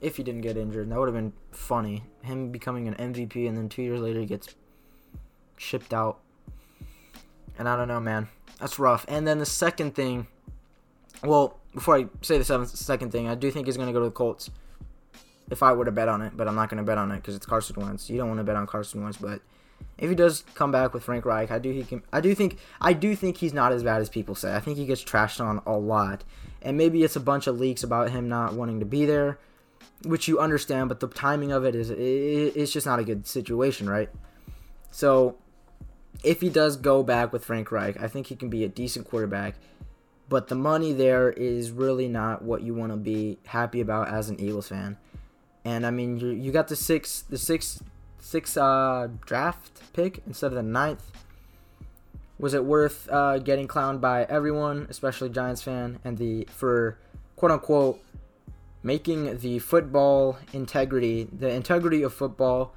if he didn't get injured. That would have been funny. Him becoming an MVP and then two years later he gets shipped out. And I don't know, man. That's rough. And then the second thing, well, before I say the second thing, I do think he's going to go to the Colts if I were to bet on it, but I'm not going to bet on it because it's Carson Wentz. You don't want to bet on Carson Wentz, but if he does come back with Frank Reich, I do he can. I do think I do think he's not as bad as people say. I think he gets trashed on a lot, and maybe it's a bunch of leaks about him not wanting to be there, which you understand. But the timing of it is it, it's just not a good situation, right? So if he does go back with Frank Reich, I think he can be a decent quarterback. But the money there is really not what you want to be happy about as an Eagles fan. And I mean, you you got the six the six six uh, draft pick instead of the ninth. Was it worth uh, getting clowned by everyone, especially Giants fan, and the for quote unquote making the football integrity, the integrity of football,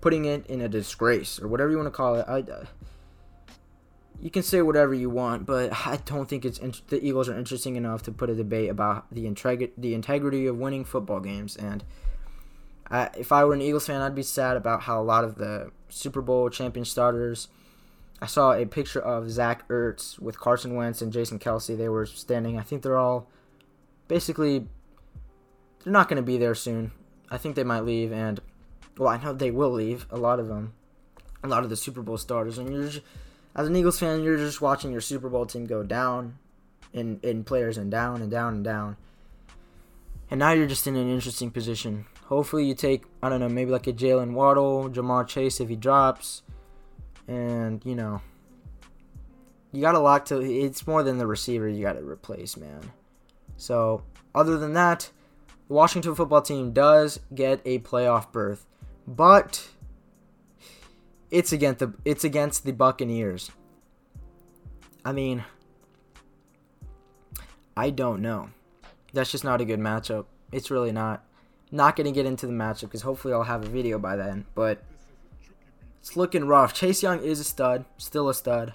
putting it in a disgrace or whatever you want to call it. I, uh, you can say whatever you want, but I don't think it's the Eagles are interesting enough to put a debate about the integrity the integrity of winning football games. And I, if I were an Eagles fan, I'd be sad about how a lot of the Super Bowl champion starters. I saw a picture of Zach Ertz with Carson Wentz and Jason Kelce. They were standing. I think they're all basically they're not going to be there soon. I think they might leave, and well, I know they will leave. A lot of them, a lot of the Super Bowl starters, and you're just, as an Eagles fan, you're just watching your Super Bowl team go down in in players and down and down and down. And now you're just in an interesting position. Hopefully, you take I don't know maybe like a Jaylen Waddle, Ja'Marr Chase if he drops, and you know you got a lot to. It's more than the receiver you got to replace, man. So other than that, the Washington football team does get a playoff berth, but it's against the it's against the Buccaneers. I mean, I don't know. That's just not a good matchup. It's really not. Not going to get into the matchup because hopefully I'll have a video by then. But it's looking rough. Chase Young is a stud, still a stud,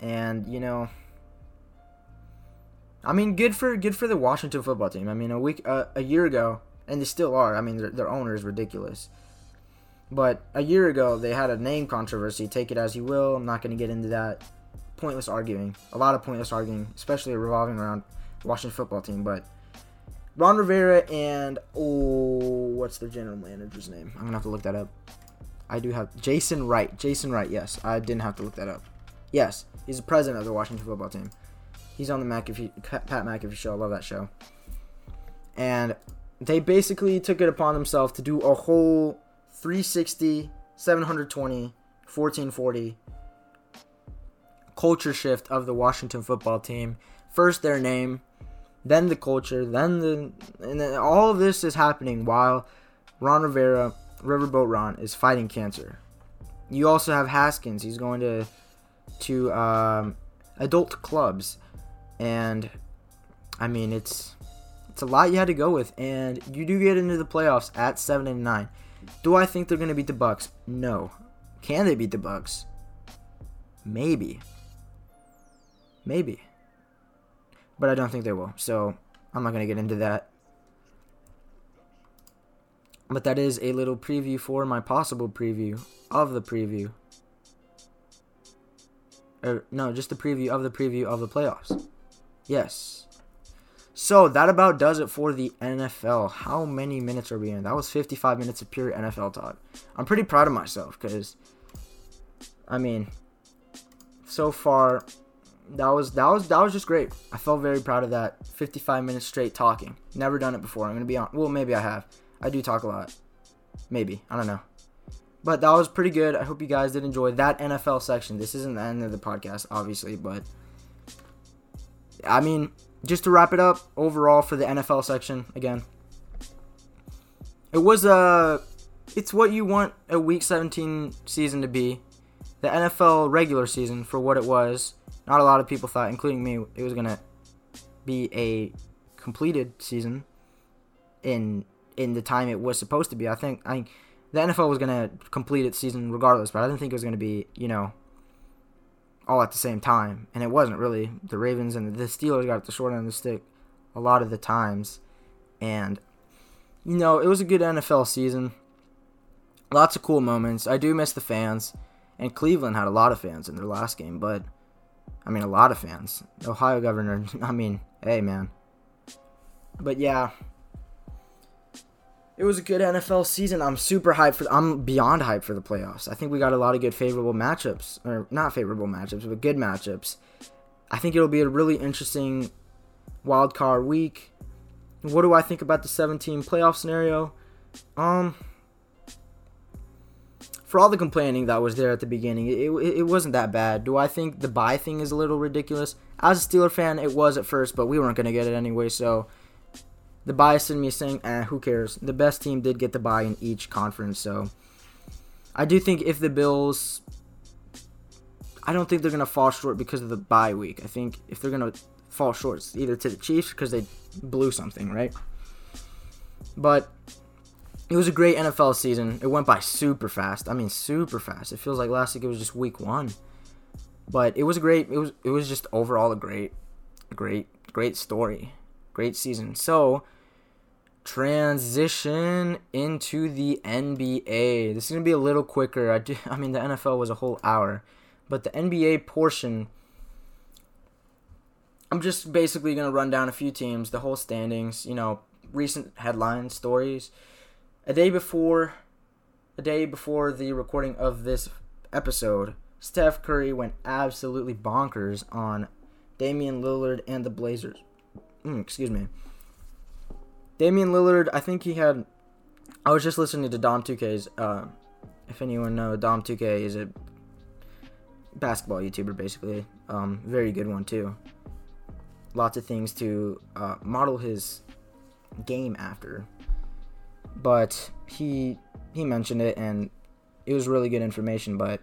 and you know, I mean, good for good for the Washington football team. I mean, a week, uh, a year ago, and they still are. I mean, their, their owner is ridiculous. But a year ago, they had a name controversy. Take it as you will. I'm not going to get into that. Pointless arguing. A lot of pointless arguing, especially revolving around Washington football team. But Ron Rivera and oh, what's the general manager's name? I'm gonna have to look that up. I do have Jason Wright. Jason Wright. Yes, I didn't have to look that up. Yes, he's the president of the Washington football team. He's on the McAfee, Pat McAfee show. I love that show. And they basically took it upon themselves to do a whole 360, 720, 1440 culture shift of the Washington football team. First their name, then the culture, then the and then all of this is happening while Ron Rivera, Riverboat Ron, is fighting cancer. You also have Haskins. He's going to to um, adult clubs, and I mean it's it's a lot you had to go with, and you do get into the playoffs at seven and nine. Do I think they're going to beat the Bucks? No. Can they beat the Bucks? Maybe. Maybe. But I don't think they will. So I'm not going to get into that. But that is a little preview for my possible preview of the preview. Or, no, just the preview of the preview of the playoffs. Yes. So that about does it for the NFL. How many minutes are we in? That was 55 minutes of pure NFL talk. I'm pretty proud of myself because, I mean, so far, that was that was that was just great. I felt very proud of that. 55 minutes straight talking. Never done it before. I'm gonna be on. Well, maybe I have. I do talk a lot. Maybe I don't know. But that was pretty good. I hope you guys did enjoy that NFL section. This isn't the end of the podcast, obviously, but I mean, just to wrap it up, overall for the NFL section again, it was a, it's what you want a Week 17 season to be. The NFL regular season for what it was. Not a lot of people thought, including me, it was gonna be a completed season in in the time it was supposed to be. I think I the NFL was gonna complete its season regardless, but I didn't think it was gonna be you know all at the same time, and it wasn't really. The Ravens and the Steelers got the short end of the stick a lot of the times, and you know it was a good NFL season. Lots of cool moments. I do miss the fans, and Cleveland had a lot of fans in their last game, but I mean a lot of fans. Ohio governor, <laughs> I mean, hey man. But yeah, it was a good NFL season. I'm super hyped for. I'm beyond hyped for the playoffs. I think we got a lot of good favorable matchups, or not favorable matchups, but good matchups. I think it'll be a really interesting wild card week. What do I think about the 17 playoff scenario? Um, for all the complaining that was there at the beginning, it, it, wasn't that bad. Do I think the bye thing is a little ridiculous? As a Steeler fan, it was at first, but we weren't going to get it anyway, so the bias in me saying, eh, who cares? The best team did get the bye in each conference, so I do think if the Bills, I don't think they're gonna fall short because of the bye week. I think if they're gonna fall short, it's either to the Chiefs because they blew something, right? But it was a great NFL season. It went by super fast. I mean, super fast. It feels like last week it was just week one, but it was a great. It was it was just overall a great, great, great story great season. So, transition into the NBA. This is to be a little quicker. I, do, I mean, the NFL was a whole hour, but the NBA portion, I'm just basically to run down a few teams, the whole standings, you know, recent headline stories. A day before a day before the recording of this episode, Steph Curry went absolutely bonkers on Damian Lillard and the Blazers mm, excuse me. Damian Lillard, I think he had. I was just listening to Dom 2K's. Uh, if anyone know, Dom 2K is a basketball YouTuber, basically. Um, very good one too. Lots of things to uh, model his game after. But he he mentioned it, and it was really good information. But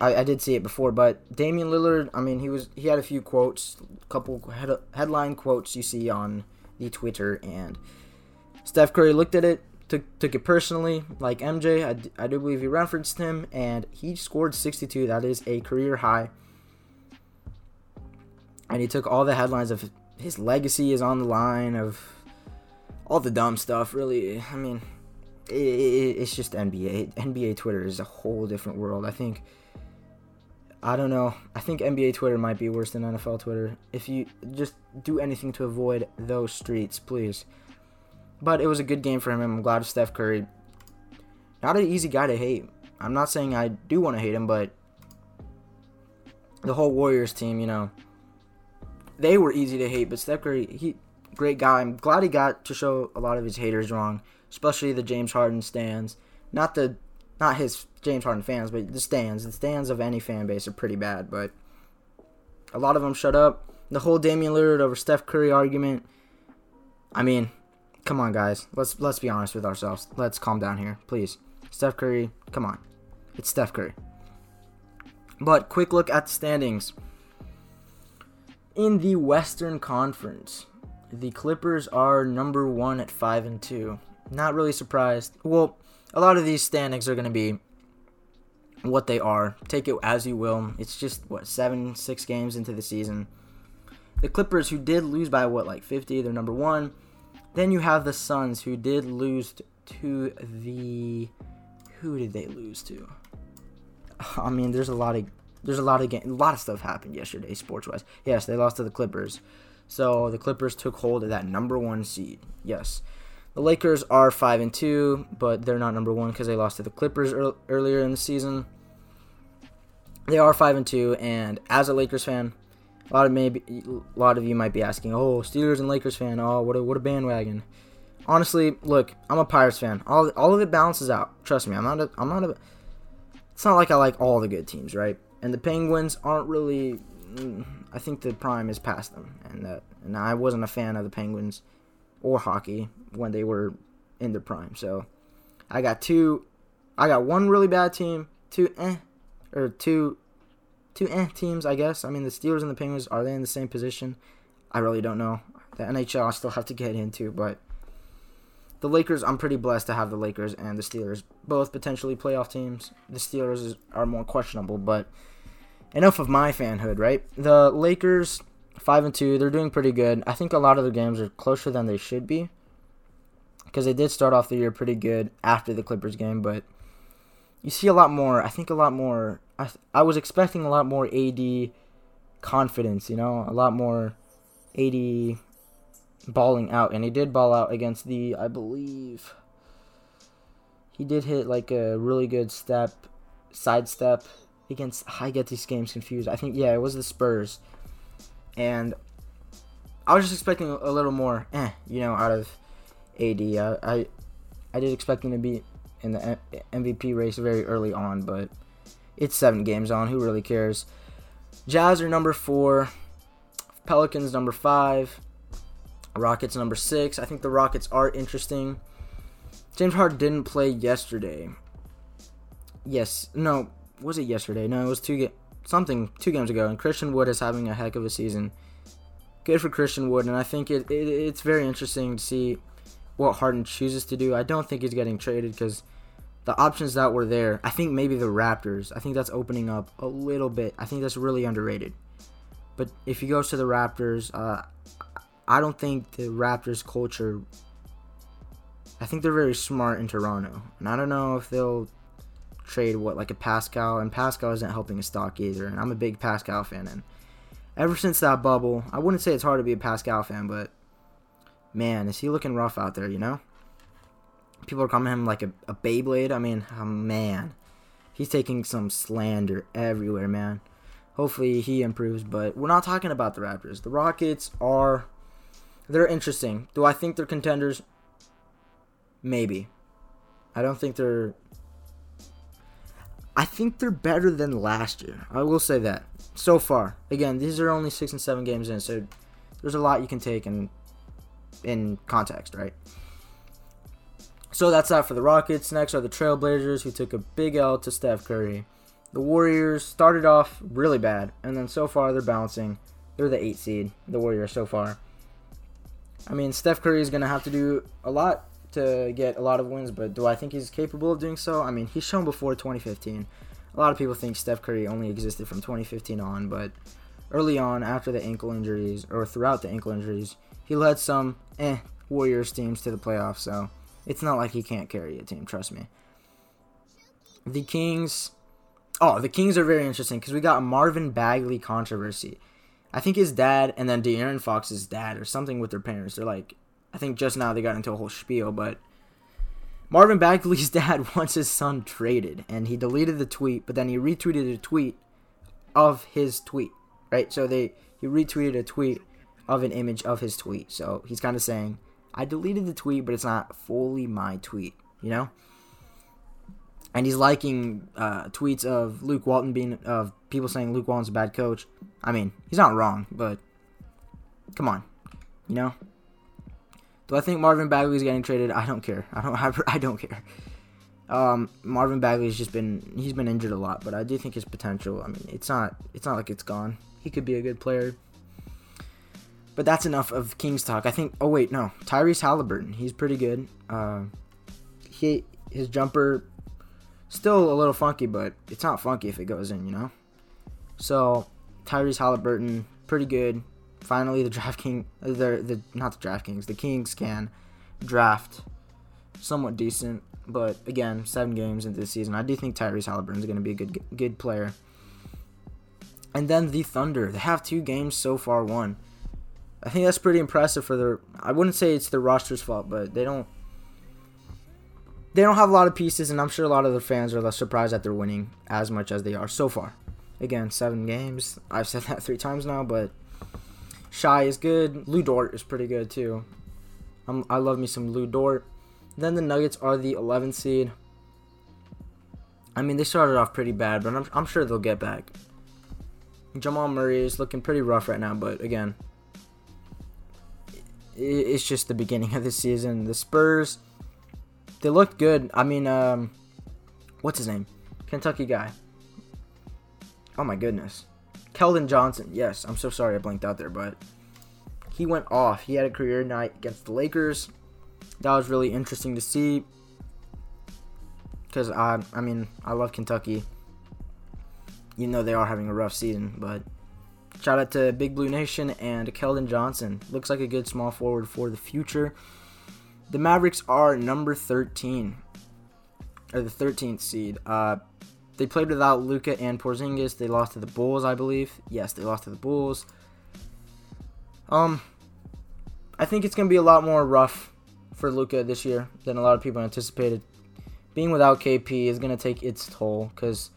I, I did see it before, but Damian Lillard, I mean, he was he had a few quotes, a couple head, headline quotes you see on the Twitter, and Steph Curry looked at it, took took it personally, like MJ. I, I do believe he referenced him, and he scored 62. That is a career high, and he took all the headlines of his legacy is on the line of all the dumb stuff. Really, I mean, it, it, it's just NBA. NBA Twitter is a whole different world. I think I don't know. I think NBA Twitter might be worse than NFL Twitter. If you just do anything to avoid those streets, please. But it was a good game for him. I'm glad Steph Curry. Not an easy guy to hate. I'm not saying I do want to hate him, but the whole Warriors team, you know, they were easy to hate. But Steph Curry, he great guy. I'm glad he got to show a lot of his haters wrong, especially the James Harden stands. Not the not his James Harden fans, but the stands. The stands of any fan base are pretty bad, but a lot of them shut up. The whole Damian Lillard over Steph Curry argument. I mean, come on, guys. Let's let's be honest with ourselves. Let's calm down here, please. Steph Curry, come on. It's Steph Curry. But quick look at the standings. In the Western Conference, the Clippers are number one at five and two. Not really surprised. Well, a lot of these standings are going to be what they are. Take it as you will. It's just what seven, six games into the season. The Clippers, who did lose by what like 50, they're number one. Then you have the Suns, who did lose to the. Who did they lose to? I mean, there's a lot of there's a lot of game, a lot of stuff happened yesterday, sports wise. Yes, they lost to the Clippers, so the Clippers took hold of that number one seed. Yes, the Lakers are five and two, but they're not number one because they lost to the Clippers er- earlier in the season. They are five and two, and as a Lakers fan, a lot of maybe a lot of you might be asking, "Oh, Steelers and Lakers fan, oh, what a what a bandwagon." Honestly, look, I'm a Pirates fan. All all of it balances out. Trust me, I'm not a I'm not a. It's not like I like all the good teams, right? And the Penguins aren't really. I think the prime is past them, and that and I wasn't a fan of the Penguins or hockey when they were in their prime. So I got two. I got one really bad team, two eh, or two two eh teams, I guess. I mean, the Steelers and the Penguins are they in the same position? I really don't know. The NHL I still have to get into, but the Lakers, I'm pretty blessed to have the Lakers and the Steelers both potentially playoff teams. The Steelers is, are more questionable, but enough of my fanhood, right? The Lakers, five and two, they're doing pretty good. I think a lot of the games are closer than they should be because they did start off the year pretty good after the Clippers game, but you see a lot more. I think a lot more I, I was expecting a lot more AD confidence, you know, a lot more AD balling out, and he did ball out against the, I believe, he did hit like a really good step, side step against. I get these games confused. I think yeah, it was the Spurs, and I was just expecting a little more, eh, you know, out of AD. I I, did expect him to be in the MVP race very early on, but it's seven games on. Who really cares? Jazz are number four. Pelicans number five. Rockets number six. I think the Rockets are interesting. James Harden didn't play yesterday. Yes, no, was it yesterday? No, it was two ga- something two games ago. And Christian Wood is having a heck of a season. Good for Christian Wood, and I think it, it it's very interesting to see what Harden chooses to do. I don't think he's getting traded because the options that were there, I think maybe the Raptors. I think that's opening up a little bit. I think that's really underrated. But if he goes to the Raptors, uh, I don't think the Raptors culture. I think they're very smart in Toronto, and I don't know if they'll trade what like a Pascal, and Pascal isn't helping his stock either. And I'm a big Pascal fan, and ever since that bubble, I wouldn't say it's hard to be a Pascal fan, but man, is he looking rough out there? You know people are calling him like a, a Beyblade. I mean, oh, man, he's taking some slander everywhere, man. Hopefully he improves, but we're not talking about the Raptors. The Rockets are they're interesting. Do I think they're contenders? Maybe. I don't think they're I think they're better than last year. I will say that. So far. Again, these are only 6 and 7 games in, so there's a lot you can take in in context, right? So that's that for the Rockets. Next are the Trailblazers, who took a big L to Steph Curry. The Warriors started off really bad, and then so far they're bouncing. They're the eight seed, the Warriors so far. I mean, Steph Curry is going to have to do a lot to get a lot of wins, but do I think he's capable of doing so? I mean, he's shown before 2015. A lot of people think Steph Curry only existed from 2015 on, but early on, after the ankle injuries, or throughout the ankle injuries, he led some eh Warriors teams to the playoffs, so it's not like he can't carry a team, trust me. The Kings. Oh, the Kings are very interesting because we got Marvin Bagley controversy. I think his dad and then De'Aaron Fox's dad or something with their parents. They're like, I think just now they got into a whole spiel, but Marvin Bagley's <laughs> dad wants his son traded, and he deleted the tweet, but then he retweeted a tweet of his tweet, right? So they he retweeted a tweet of an image of his tweet. So he's kind of saying, I deleted the tweet, but it's not fully my tweet, you know? And he's liking uh, tweets of Luke Walton being, of people saying Luke Walton's a bad coach. I mean, he's not wrong, but come on, you know? Do I think Marvin Bagley is getting traded? I don't care. I don't have. <laughs> I don't care. Um, Marvin Bagley's just been he's been injured a lot, but I do think his potential. I mean, it's not it's not like it's gone. He could be a good player. But that's enough of Kings talk. I think. Oh wait, no, Tyrese Halliburton. He's pretty good. Uh, he his jumper still a little funky, but it's not funky if it goes in, you know. So Tyrese Halliburton, pretty good. Finally, the DraftKings, uh, the the not the DraftKings, the Kings can draft somewhat decent. But again, seven games into the season, I do think Tyrese Halliburton is going to be a good good player. And then the Thunder, they have two games so far won. I think that's pretty impressive for their. I wouldn't say it's the roster's fault, but they don't. They don't have a lot of pieces, and I'm sure a lot of the fans are less surprised that they're winning as much as they are so far. Again, seven games. I've said <laughs> that three times now, but Shai is good. Lu Dort is pretty good too. I love me some Lu Dort. Then the Nuggets are the 11th seed. I mean, they started off pretty bad, but I'm, I'm sure they'll get back. Jamal Murray is looking pretty rough right now, but again, it's just the beginning of the season. The Spurs, they looked good. I mean, um, what's his name? Kentucky guy. Oh my goodness. Keldon Johnson. Yes, I'm so sorry I blanked out there, but he went off. He had a career night against the Lakers. That was really interesting to see. Because I, I mean, I love Kentucky. You know they are having a rough season, but shout out to Big Blue Nation and Keldon Johnson. Looks like a good small forward for the future. The Mavericks are number 13, or the 13th seed. Uh, they played without Luka and Porzingis. They lost to the Bulls, I believe. Yes, they lost to the Bulls. Um, I think it's gonna be a lot more rough for Luka this year than a lot of people anticipated. Being without KP is gonna take its toll because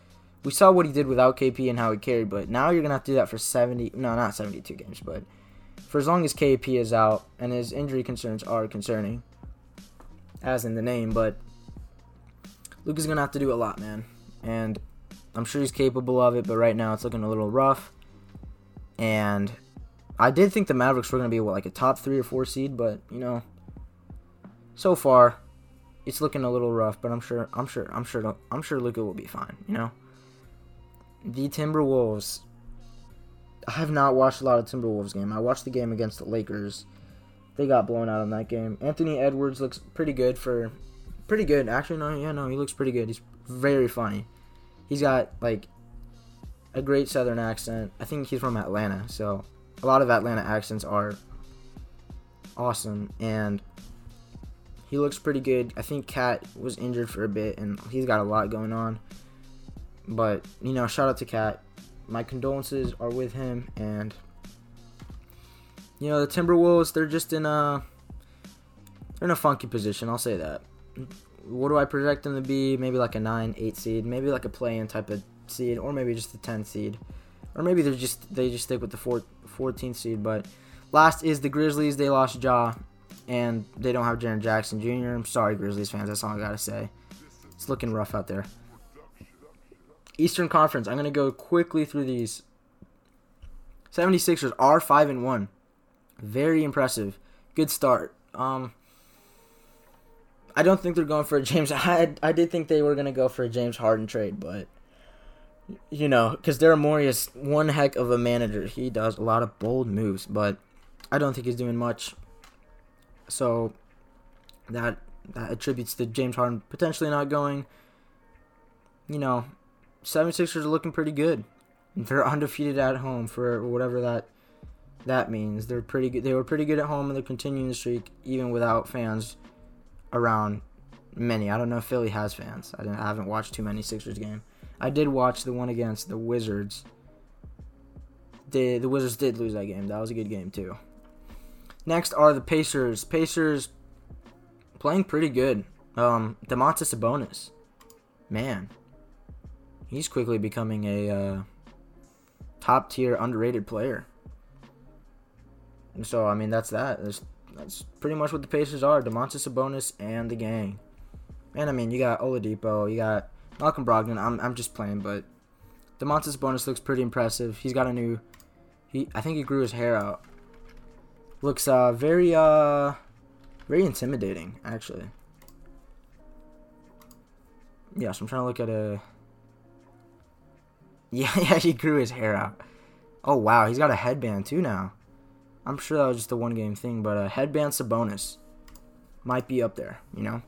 we saw what he did without KP and how he carried. But now you're gonna have to do that for 70. No, not 72 games, but for as long as KP is out and his injury concerns are concerning, as in the name. But Luka's gonna have to do a lot, man and I'm sure he's capable of it, but right now it's looking a little rough. And I did think the Mavericks were going to be what, like a top three or four seed, but you know, so far it's looking a little rough. But I'm sure, I'm sure, I'm sure, I'm sure Luka will be fine. You know, the Timberwolves. I have not watched a lot of Timberwolves game. I watched the game against the Lakers. They got blown out in that game. Anthony Edwards looks pretty good for, pretty good actually. No, yeah, no, he looks pretty good. He's very funny. He's got like a great southern accent. I think he's from Atlanta, so a lot of Atlanta accents are awesome and he looks pretty good. I think KAT was injured for a bit and he's got a lot going on. But, you know, shout out to KAT. My condolences are with him and you know, the Timberwolves, they're just in a they're in a funky position, I'll say that what do I project them to be? Maybe like a 9, 8 seed, maybe like a play-in type of seed, or maybe just a 10 seed. Or maybe they're just they just stick with the four, 14th seed. But last is the Grizzlies. They lost Ja, and they don't have Jaren Jackson Jr. I'm sorry, Grizzlies fans. That's all I gotta say. It's looking rough out there. Eastern Conference. I'm gonna go quickly through these. 76ers are five and one. Very impressive. Good start. Um, I don't think they're going for a James. <laughs> I I did think they were gonna go for a James Harden trade, but you know, because Daryl Morey is one heck of a manager. He does a lot of bold moves, but I don't think he's doing much. So that that attributes to James Harden potentially not going. You know, 76ers are looking pretty good. <laughs> They're undefeated at home for whatever that that means. They're pretty good. They were pretty good at home, and they're continuing the streak even without fans around many. I don't know if Philly has fans. I, I haven't watched too many Sixers game. I did watch the one against the Wizards. The the Wizards did lose that game. That was a good game too. Next are the Pacers. Pacers playing pretty good. Um, Domantas Sabonis, man, he's quickly becoming a uh, top tier underrated player. And so I mean that's that. There's that's pretty much what the Pacers are. Domantas Sabonis and the gang. And I mean, you got Oladipo, you got Malcolm Brogdon. I'm I'm just playing, but Domantas Sabonis looks pretty impressive. He's got a new. He I think he grew his hair out. Looks uh very uh very intimidating actually. Yeah, so I'm trying to look at a. <laughs> Yeah, yeah, he grew his hair out. Oh wow, he's got a headband too now. I'm sure that was just a one game thing, but a headband Sabonis might be up there, you know.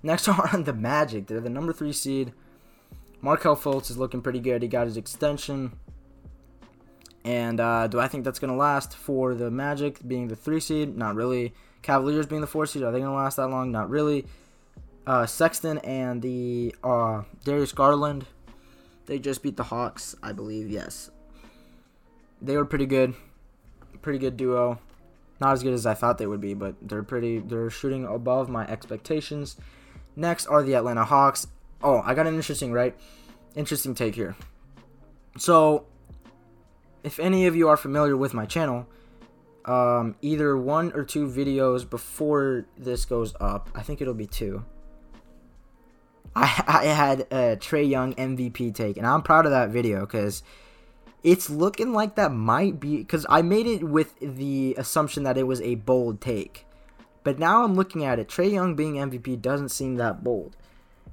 Next <laughs> on the Magic, they're the number three seed. Markelle Fultz is looking pretty good. He got his extension. And uh, do I think that's going to last for the Magic being the three seed? Not really. Cavaliers being the four seed, are they going to last that long? Not really. Uh, Sexton and the uh, Darius Garland, they just beat the Hawks, I believe. Yes, they were pretty good, pretty good duo. Not as good as I thought they would be, but they're pretty. They're shooting above my expectations. Next are the Atlanta Hawks. Oh, I got an interesting right, interesting take here. So, if any of you are familiar with my channel, um, either one or two videos before this goes up, I think it'll be two. I, <laughs> I had a Trae Young MVP take, and I'm proud of that video because it's looking like that might be because I made it with the assumption that it was a bold take. But now I'm looking at it. Trae Young being MVP doesn't seem that bold.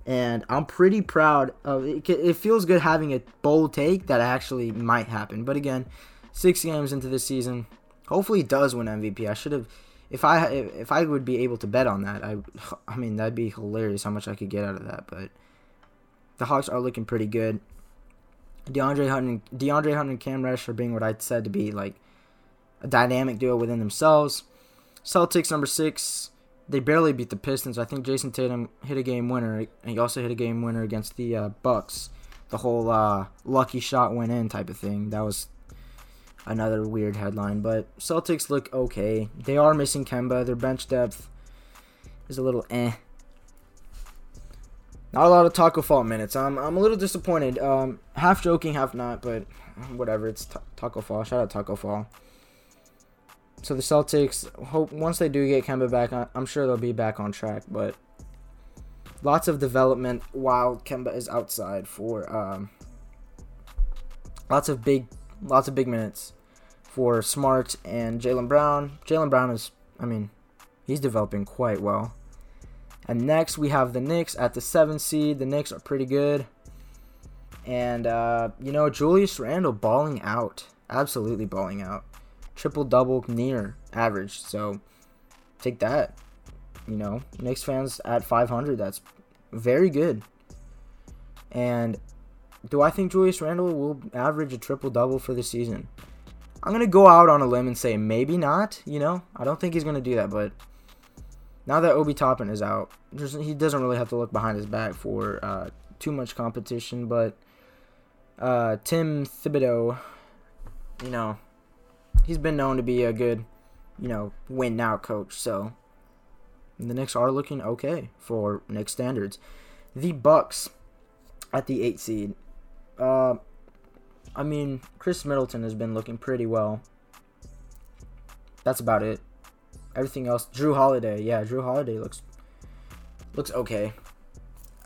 And I'm pretty proud of it. It feels good having a bold take that actually might happen. But again, six games into the season, hopefully does win MVP. I should have, if I if I would be able to bet on that, I I mean that'd be hilarious how much I could get out of that. But the Hawks are looking pretty good. DeAndre Hunt and DeAndre Hunt and Cam Reddish are being what I'd said to be like a dynamic duo within themselves. Celtics number six, they barely beat the Pistons. I think Jayson Tatum hit a game winner, and he also hit a game winner against the uh, Bucks. The whole uh, lucky shot went in type of thing. That was another weird headline. But Celtics look okay. They are missing Kemba. Their bench depth is a little eh. Not a lot of Tacko Fall minutes. I'm, I'm a little disappointed. Um, half joking, half not, but whatever. It's t- Tacko Fall. Shout out Tacko Fall. So the Celtics hope once they do get Kemba back, I'm sure they'll be back on track. But lots of development while Kemba is outside for um, lots of big, lots of big minutes for Smart and Jaylen Brown. Jaylen Brown is, I mean, he's developing quite well. And next we have the Knicks at the seven seed. The Knicks are pretty good. And uh, you know Julius Randle balling out, absolutely balling out, triple double near average. So take that. You know Knicks fans at 500. That's very good. And do I think Julius Randle will average a triple double for the season? I'm gonna go out on a limb and say maybe not. You know, I don't think he's gonna do that, but now that Obi Toppin is out, he doesn't really have to look behind his back for uh, too much competition. But uh, Tim Thibodeau, you know, he's been known to be a good, you know, win now coach. So the Knicks are looking okay for Knicks standards. The Bucks at the eight seed. Uh, I mean, Khris Middleton has been looking pretty well. That's about it. Everything else, Jrue Holiday, yeah, Jrue Holiday looks looks okay.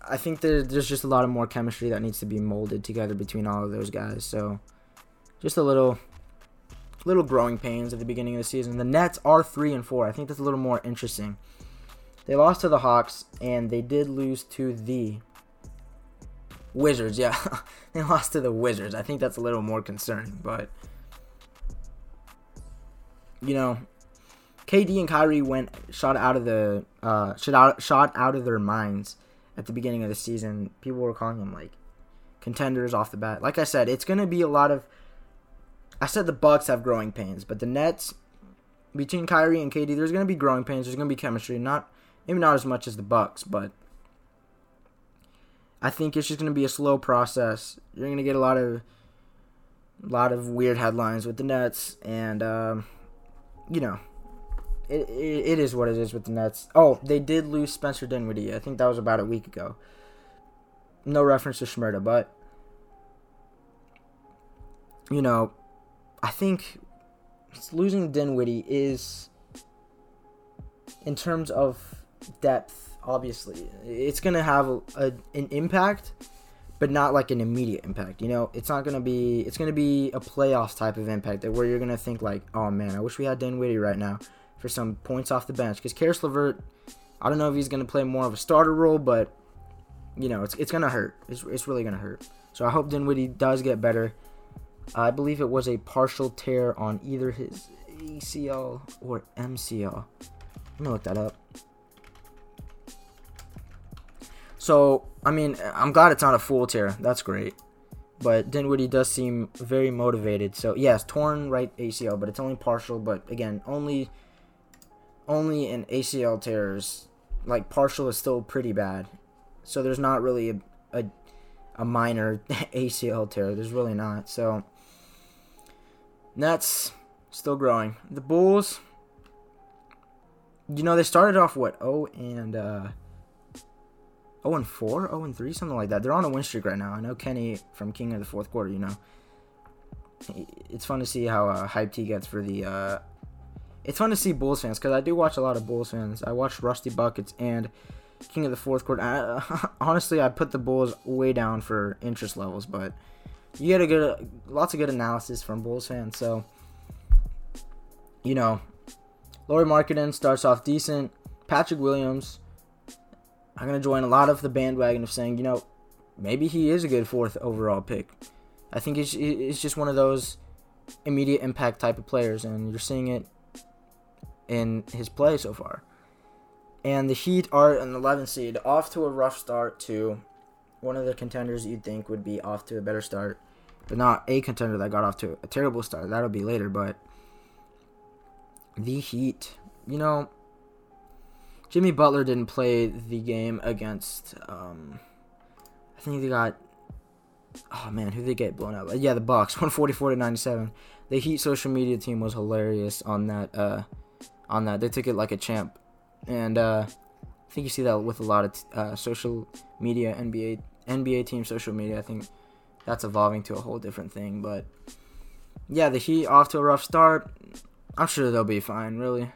I think there, there's just a lot of more chemistry that needs to be molded together between all of those guys. So, just a little little growing pains at the beginning of the season. The Nets are three and four. I think that's a little more interesting. They lost to the Hawks and they did lose to the Wizards. Yeah, <laughs> they lost to the Wizards. I think that's a little more concerning, but you know, KD and Kyrie went shot out of the uh, shot out shot out of their minds at the beginning of the season. People were calling them like contenders off the bat. Like I said, it's gonna be a lot of. I said the Bucks have growing pains, but the Nets between Kyrie and KD, there's gonna be growing pains. There's gonna be chemistry. Not maybe not as much as the Bucks, but I think it's just gonna be a slow process. You're gonna get a lot of a lot of weird headlines with the Nets, and um, you know it, it, is what it is with the Nets. Oh, they did lose Spencer Dinwiddie. I think that was about a week ago. No reference to Shmurda, but you know, I think losing Dinwiddie is, in terms of depth, obviously, it's gonna have a, a, an impact, but not like an immediate impact. You know, it's not gonna be. It's gonna be a playoffs type of impact where you're gonna think like, oh man, I wish we had Dinwiddie right now for some points off the bench. Because Caris LeVert, I don't know if he's going to play more of a starter role, but you know, it's it's gonna hurt. It's it's really gonna hurt. So I hope Dinwiddie does get better. I believe it was a partial tear on either his ACL or MCL. Let me look that up. So, I mean, I'm glad it's not a full tear. That's great. But Dinwiddie does seem very motivated. So, yes, torn right ACL, but it's only partial. But again, only only in ACL tears, like partial is still pretty bad. So there's not really a, a, a minor <laughs> ACL tear. There's really not. So Nets still growing. The Bulls, you know, they started off what? Oh, and uh, 0 and 4, 0 and 3, something like that. They're on a win streak right now. I know Kenny from King of the Fourth Quarter. You know, it's fun to see how uh, hyped he gets for the. Uh, it's fun to see Bulls fans because I do watch a lot of Bulls fans. I watch Rusty Buckets and King of the Fourth Quarter. I, <laughs> honestly, I put the Bulls way down for interest levels, but you get a good, lots of good analysis from Bulls fans. So, you know, Lauri Markkanen starts off decent. Patrick Williams, I'm gonna join a lot of the bandwagon of saying, you know, maybe he is a good fourth overall pick. I think it's, he's just one of those immediate impact type of players, and you're seeing it in his play so far. And the Heat are an 11 seed, off to a rough start to one of the contenders you'd think would be off to a better start, but not a contender that got off to a terrible start. That'll be later, but the Heat, you know, Jimmy Butler didn't play the game against. Um, I think they got. Oh man, who did they get blown out? Yeah, the Bucks, <laughs> 144 to 97. The Heat social media team was hilarious on that. Uh, on that, they took it like a champ, and uh, I think you see that with a lot of uh, social media NBA NBA team social media. I think that's evolving to a whole different thing. But yeah, the Heat off to a rough start. I'm sure they'll be fine. Really,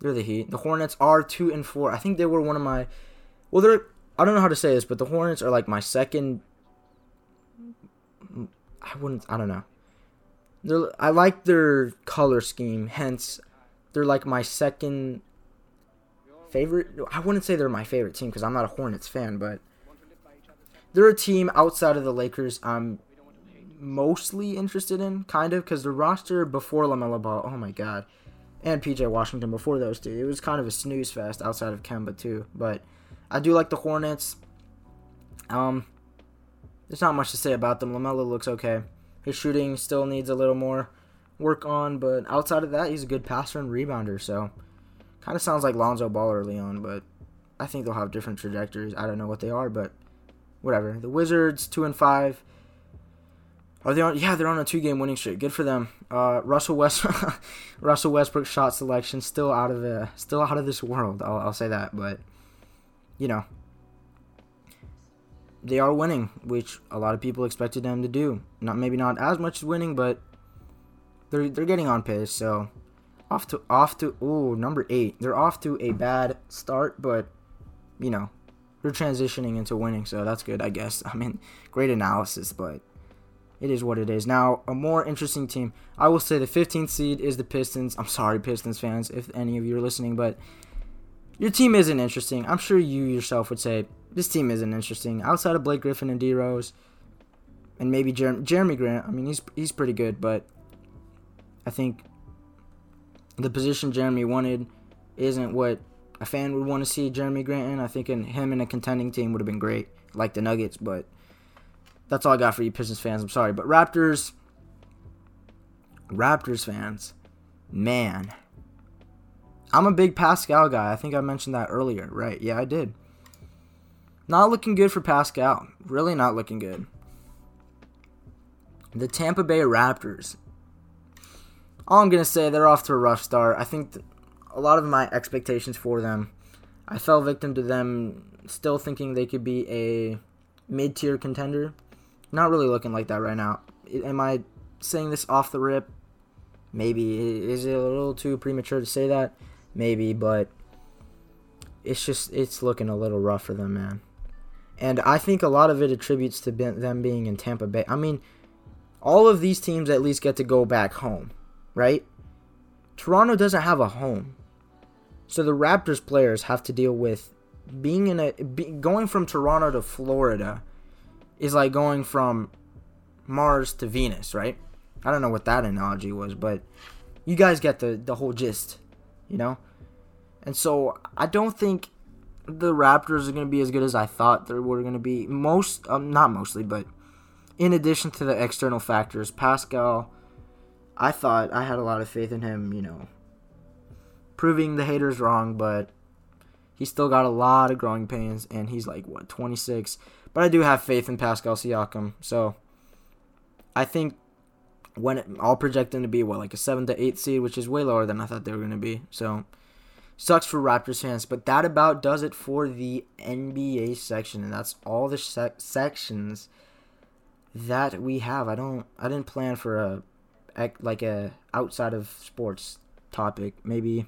they're the Heat. The Hornets are two and four. I think they were one of my. Well, they're. I don't know how to say this, but the Hornets are like my second. I wouldn't. I don't know. They're. I like their color scheme. Hence, they're like my second favorite. I wouldn't say they're my favorite team because I'm not a Hornets fan, but they're a team outside of the Lakers I'm mostly interested in, kind of, because the roster before LaMelo Ball, oh my god, and PJ Washington before those two, it was kind of a snooze fest outside of Kemba too. But I do like the Hornets. Um, there's not much to say about them. LaMelo looks okay. His shooting still needs a little more work on, but outside of that, he's a good passer and rebounder. So, kind of sounds like Lonzo Ball early on, but I think they'll have different trajectories. I don't know what they are, but whatever. The Wizards two and five. Are they on? Yeah, they're on a two-game winning streak. Good for them. Uh, Russell West, <laughs> Russell Westbrook shot selection still out of the, still out of this world. I'll, I'll say that, but you know, they are winning, which a lot of people expected them to do. Not maybe not as much as winning, but they're they're getting on pace. So off to off to oh number eight. They're off to a bad start, but you know they're transitioning into winning, so that's good, I guess. <laughs> I mean, great analysis, but it is what it is. Now, a more interesting team. I will say the 15th seed is the Pistons. I'm sorry, Pistons fans, if any of you are listening, but your team isn't interesting. I'm sure you yourself would say this team isn't interesting. Outside of Blake Griffin and D Rose, and maybe Jer- Jerami Grant. I mean, he's he's pretty good, but I think the position Jerami wanted isn't what a fan would want to see Jerami Grant in. I think in him in a contending team would have been great, like the Nuggets. But that's all I got for you Pistons fans. I'm sorry, but Raptors, Raptors fans, man, I'm a big Pascal guy. I think I mentioned that earlier, right? Yeah, I did. Not looking good for Pascal. Really not looking good. The Tampa Bay Raptors. All I'm gonna say, they're off to a rough start. I think a lot of my expectations for them, I fell victim to them still thinking they could be a mid tier contender. Not really looking like that right now. Am I saying this off the rip? Maybe. Is it a little too premature to say that? Maybe, but it's just, it's looking a little rough for them, man. And I think a lot of it attributes to them being in Tampa Bay. I mean, all of these teams at least get to go back home, right? Toronto doesn't have a home. So the Raptors players have to deal with being in a be, going from Toronto to Florida is like going from Mars to Venus, right? I don't know what that analogy was, but you guys get the the whole gist, you know? And so I don't think the Raptors are going to be as good as I thought they were going to be. Most um, not mostly, but in addition to the external factors, Pascal I thought I had a lot of faith in him, you know, proving the haters wrong, but he's still got a lot of growing pains and he's like what, 26. But I do have faith in Pascal Siakam. So I think when it, I'll project him to be what like a seven to eight seed, which is way lower than I thought they were gonna be. So sucks for Raptors fans, but that about does it for the NBA section, and that's all the sec- sections that we have. I don't, I didn't plan for a like a outside of sports topic. Maybe.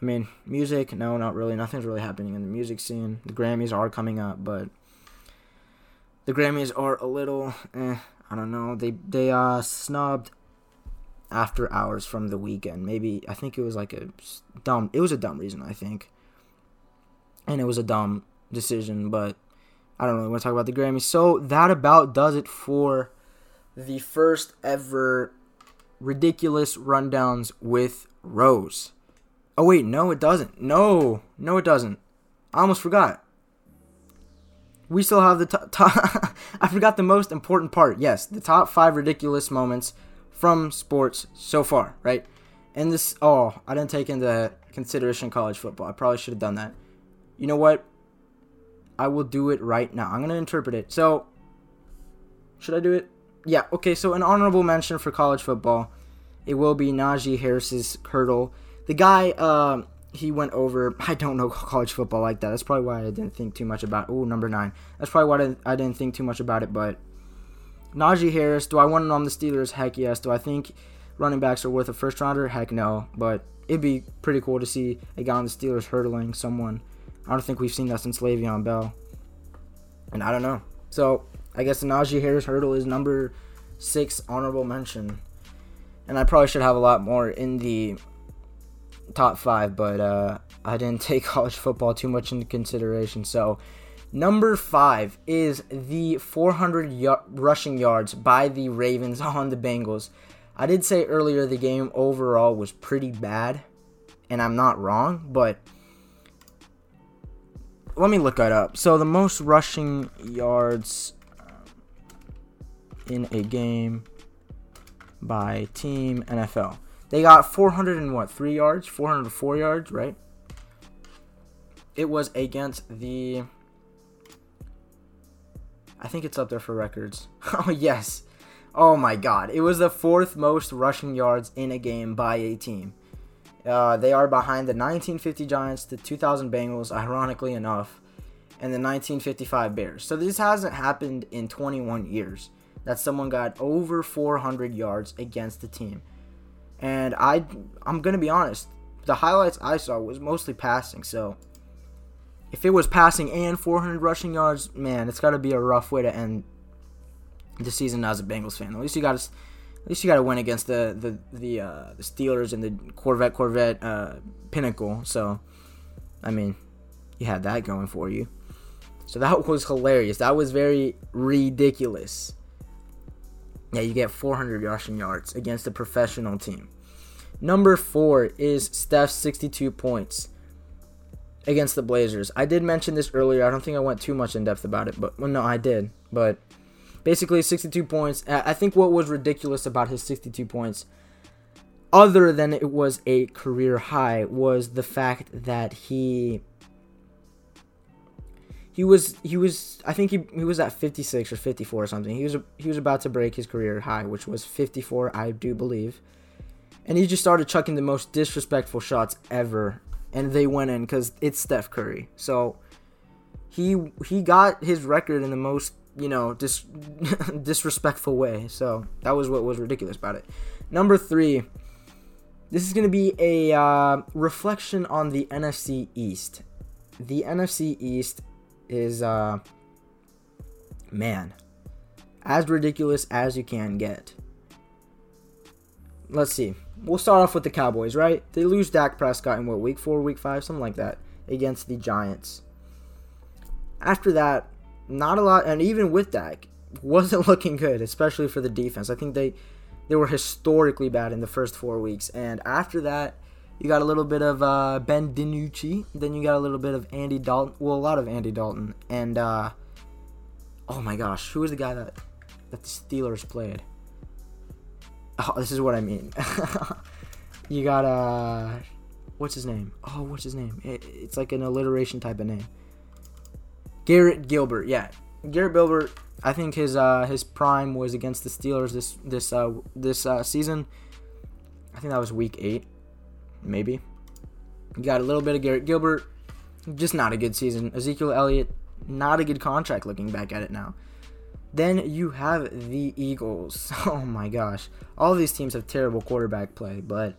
I mean, music. No, not really. Nothing's really happening in the music scene. The Grammys are coming up, but the Grammys are a little. Eh, I don't know. They they uh snubbed after hours from the Weeknd. Maybe I think it was like a dumb. It was a dumb reason. I think, and it was a dumb decision. But I don't really want to talk about the Grammys. So that about does it for the first ever ridiculous rundowns with Rose. Oh wait, no, it doesn't. No, no, it doesn't. I almost forgot we still have the top. <laughs> I forgot the most important part. Yes, the top five ridiculous moments from sports so far, right? And this, oh, I didn't take into consideration college football. I probably should have done that. You know what? I will do it right now. I'm going to interpret it. So, should I do it? Yeah, okay, so an honorable mention for college football. It will be Najee Harris's hurdle. The guy, uh, he went over. I don't know college football like that. That's probably why I didn't think too much about. Oh, number nine. That's probably why I didn't, think too much about it. But Najee Harris, do I want him on the Steelers? Heck yes. Do I think running backs are worth a first rounder? Heck no. But it'd be pretty cool to see a guy on the Steelers hurdling someone. I don't think we've seen that since Le'Veon Bell. And I don't know. So I guess Najee Harris hurdle is number six honorable mention. And I probably should have a lot more in the top five, but uh, I didn't <laughs> take college football too much into consideration. So, number five is the 400 y- rushing yards by the Ravens <laughs> on the Bengals. I did say earlier the game overall was pretty bad, and I'm not wrong, but let me look that up. So, the most rushing yards in a game by team NFL. They got 400 and what? Three yards, 404 yards, right? It was against the. I think it's up there for records. <laughs> oh yes, oh my God! It was the fourth most rushing yards in a game by a team. Uh, they are behind the 1950 Giants, the 2000 Bengals, ironically enough, and the 1955 Bears. So this hasn't happened in 21 years that someone got over 400 yards against the team. And I, I'm gonna be honest, the highlights I saw was mostly passing. So if it was passing and 400 rushing yards, man, it's got to be a rough way to end the season as a Bengals fan. At least you got to, at least you got to win against the the the uh, the Steelers and the Corvette Corvette uh, pinnacle. So, I mean, you had that going for you. So that <laughs> was hilarious. That was very ridiculous. Yeah, you get 400 rushing yards against a professional team. Number four is Steph's 62 points against the Blazers. I did mention this earlier. I don't think I went too much in depth about it, but well, no, I did. But basically, 62 points. I think what was ridiculous about his 62 points, other than it was a career high, was the fact that he he was he was I think he, he was at 56 or 54 or something. He was he was about to break his career high, which was 54, I do believe. And he just started chucking the most disrespectful shots ever, and they went in because it's Steph Curry. So he he got his record in the most you know dis- <laughs> disrespectful way. So that was what was ridiculous about it. Number three. This is going to be a uh, reflection on the NFC East. The NFC East is uh man as ridiculous as you can get. Let's see. We'll start off with the Cowboys, right? They lose Dak Prescott in what week four, week five, something like that. against the Giants. After that, not a lot, and even with that, wasn't <laughs> looking good, especially for the defense. I think they they were historically bad in the first four weeks, and after that, you got a little bit of uh, Ben DiNucci, then you got a little bit of Andy Dalton, well, a lot of Andy Dalton, and uh, oh my gosh, who was the guy that that the Steelers played? Oh, this is what I mean. <laughs> you got uh, what's his name? Oh, what's his name? It, it's like an alliteration type of name. Garrett Gilbert, yeah, Garrett Gilbert. I think his uh, his prime was against the Steelers this this uh, this uh, season. I think that was week eight, maybe. You got a little bit of Garrett Gilbert, just not a good season. Ezekiel Elliott, not a good contract. Looking back at it now. Then you have the Eagles. <laughs> Oh my gosh. All these teams have terrible quarterback play, but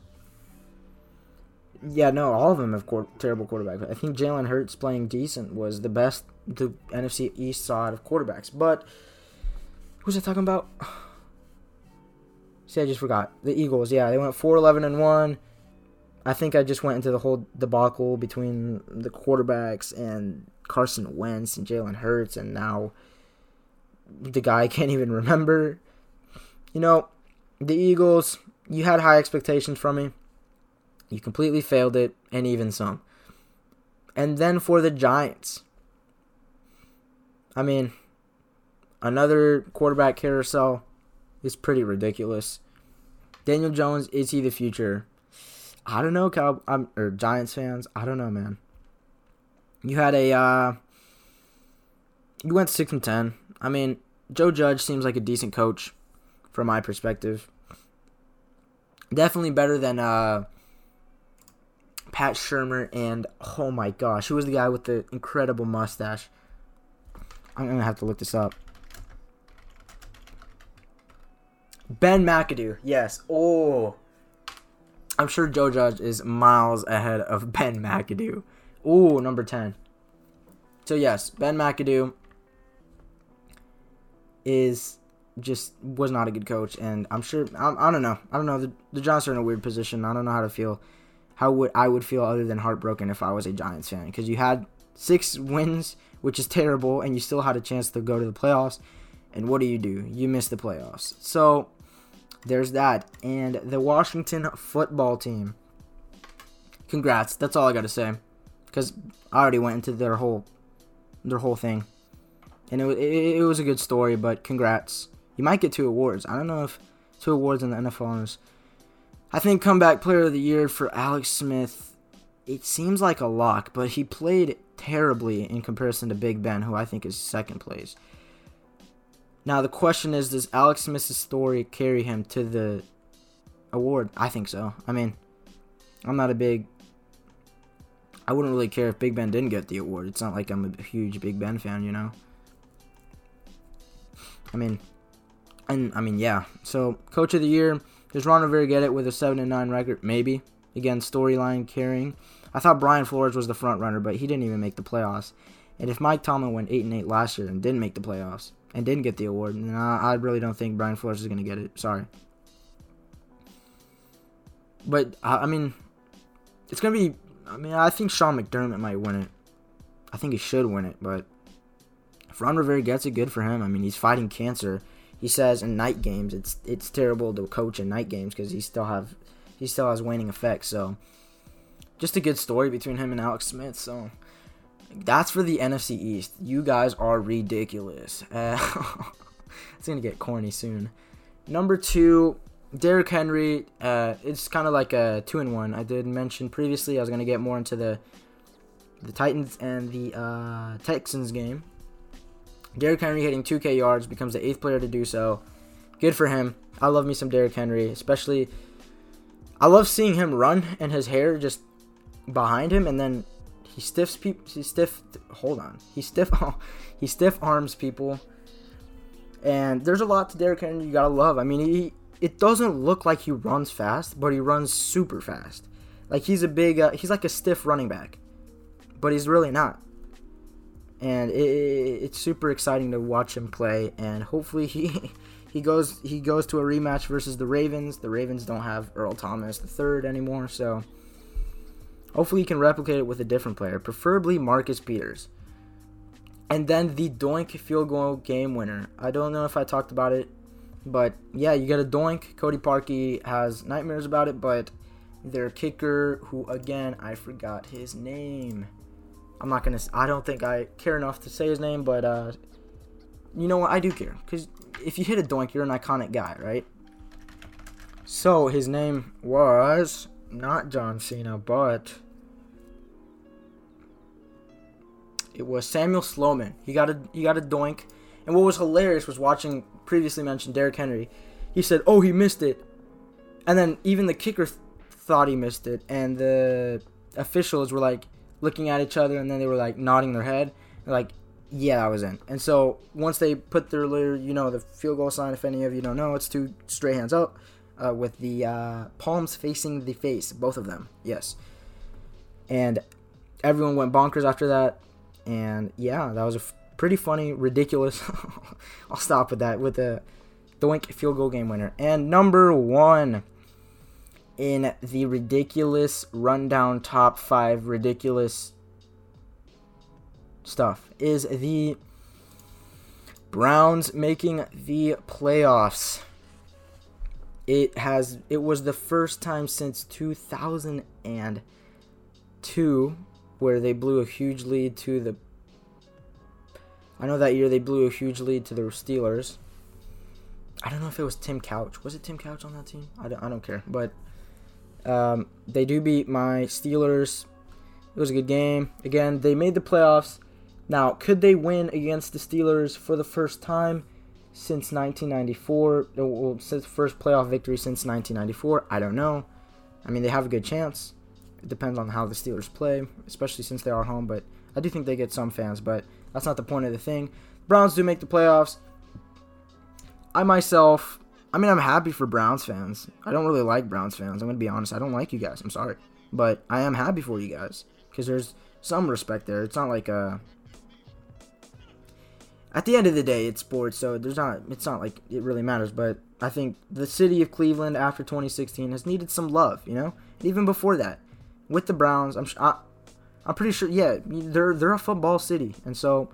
yeah, no, all of them have terrible quarterback play. I think Jalen Hurts playing decent was the best the NFC East out of quarterbacks. But who's I talking about? <sighs> See, I just forgot. The Eagles, yeah, they went 4 11 and 1. I think I just went into the whole debacle between the quarterbacks and Carson Wentz and Jalen Hurts, and now the guy <laughs> can't even remember. You know, the Eagles, you had high expectations from me. You completely failed it, and even some. And then for the Giants, I mean, another quarterback carousel is pretty ridiculous. Daniel Jones, is he the future? I don't know, Cow I'm, or Giants fans. I don't know, man. You had a uh, you went six and ten. I mean, Joe Judge seems like a decent coach from my perspective. Definitely better than uh, Pat Shurmur and oh my gosh, who was the guy with the incredible mustache? I'm gonna have to look this up. Ben McAdoo, yes. Oh, I'm sure Joe Judge is miles ahead of <laughs> Ben McAdoo. Oh, number ten. So yes, Ben McAdoo is just was not a good coach, and I'm sure I, I don't know. I don't know. The, the Giants are in a weird position. I don't know how to feel. How would I would feel other than heartbroken if I was a Giants fan because you had six wins, which is terrible, and you still had a chance to go to the playoffs. And what do you do? You miss the playoffs. So there's that. And the Washington football team. Congrats. That's all I got to say. Because I already went into their whole their whole thing and it, it, it was a good story. But congrats, you might get two awards. I don't know if two awards in the NFL is. I think comeback player of the year for Alex Smith. It seems like a lock, but he played terribly in comparison to Big Ben, who I think is second place. Now the question is, does Alex Smith's story carry him to the award? I think so. I mean, I'm not a big. I wouldn't really care if Big Ben didn't get the award. It's not like I'm a huge Big Ben fan, you know. I mean, and I mean, yeah. So, coach of the year, does Ron Rivera get it with a seven and nine record? Maybe. Again, storyline carrying. I thought Brian Flores was the front runner, but he didn't even make the playoffs. And if Mike Tomlin went eight and eight last year and didn't make the playoffs and didn't get the award, And I, I really don't think Brian Flores is going to get it. Sorry. But I mean, it's going to be. I mean, I think Sean McDermott might win it. I think he should win it, but if Ron Rivera gets it, good for him. I mean, he's fighting cancer. He says in night games, it's it's terrible to coach in night games because he still have he still has waning effects. So, just a good story between him and Alex Smith. So, that's for the NFC East. You guys are ridiculous. Uh, <laughs> it's gonna get corny soon. Number two, Derrick Henry. Uh, it's kind of like a two in one. I did mention previously I was gonna get more into the the Titans and the uh, Texans game. Derrick Henry hitting 2K yards becomes the eighth player to do so. Good for him. I love me some Derrick Henry, especially. I love seeing him run and his hair just behind him, and then he stiffs people. He stiff. Hold on. He stiff. <laughs> he stiff arms people. And there's a lot to Derrick Henry you gotta love. I mean, he it doesn't look like he runs fast, but he runs super fast. Like he's a big. Uh, he's like a stiff running back, but he's really not and it, it's super exciting to watch him play. And hopefully he <laughs> he goes he goes to a rematch versus the Ravens. The Ravens don't have Earl Thomas the third anymore, so Hopefully, he can replicate it with a different player, preferably Marcus Peters. And then the doink field goal game winner. I don't know if I talked about it, but yeah, you get a doink. Cody Parkey has nightmares about it, but their kicker, who again I forgot his name. I'm not gonna. I don't think I care enough to say his name, but uh, you know what? I do care because if you hit a doink, you're an iconic guy, right? So his name was not John Cena, but it was Samuel Sloman. He got a he got a doink, and what was hilarious was watching previously mentioned Derrick Henry. He said, "Oh, he missed it," and then even the kicker th- thought he missed it, and the officials were like looking at each other, and then they were like nodding their head, like, "Yeah, I was in." And so once they put their you know, the field goal sign, if any of you don't know, it's two straight hands up, uh, with the uh, palms facing the face, both of them. Yes, and everyone went bonkers after that and yeah, that was a f- pretty funny, ridiculous. <laughs> I'll stop with that with the doink field goal game winner. And number one in the ridiculous rundown top five ridiculous stuff is the Browns making the playoffs. It has it was the first time since 2002 where they blew a huge lead to the. I know that year they blew a huge lead to the Steelers. I don't know if it was Tim Couch. Was it Tim Couch on that team? I don't, I don't care. But um, they do beat my Steelers. It was a good game. Again, they made the playoffs. Now, could they win against the Steelers for the first time since 1994? Well, since first playoff victory since 1994? I don't know. I mean, they have a good chance. It depends on how the Steelers play, especially since they are home. But I do think they get some fans, but that's not the point of the thing. Browns do make the playoffs. I myself, I mean, I'm happy for Browns fans. I don't really like Browns fans. I'm going to be honest. I don't like you guys. I'm sorry. But I am happy for you guys because there's some respect there. It's not like a. Uh, at the end of the day, it's sports, so there's not. It's not like it really matters. But I think the city of Cleveland after 2016 has needed some love. You know, even before that, with the Browns. I'm I, I'm pretty sure. Yeah, they're they're a football city, and so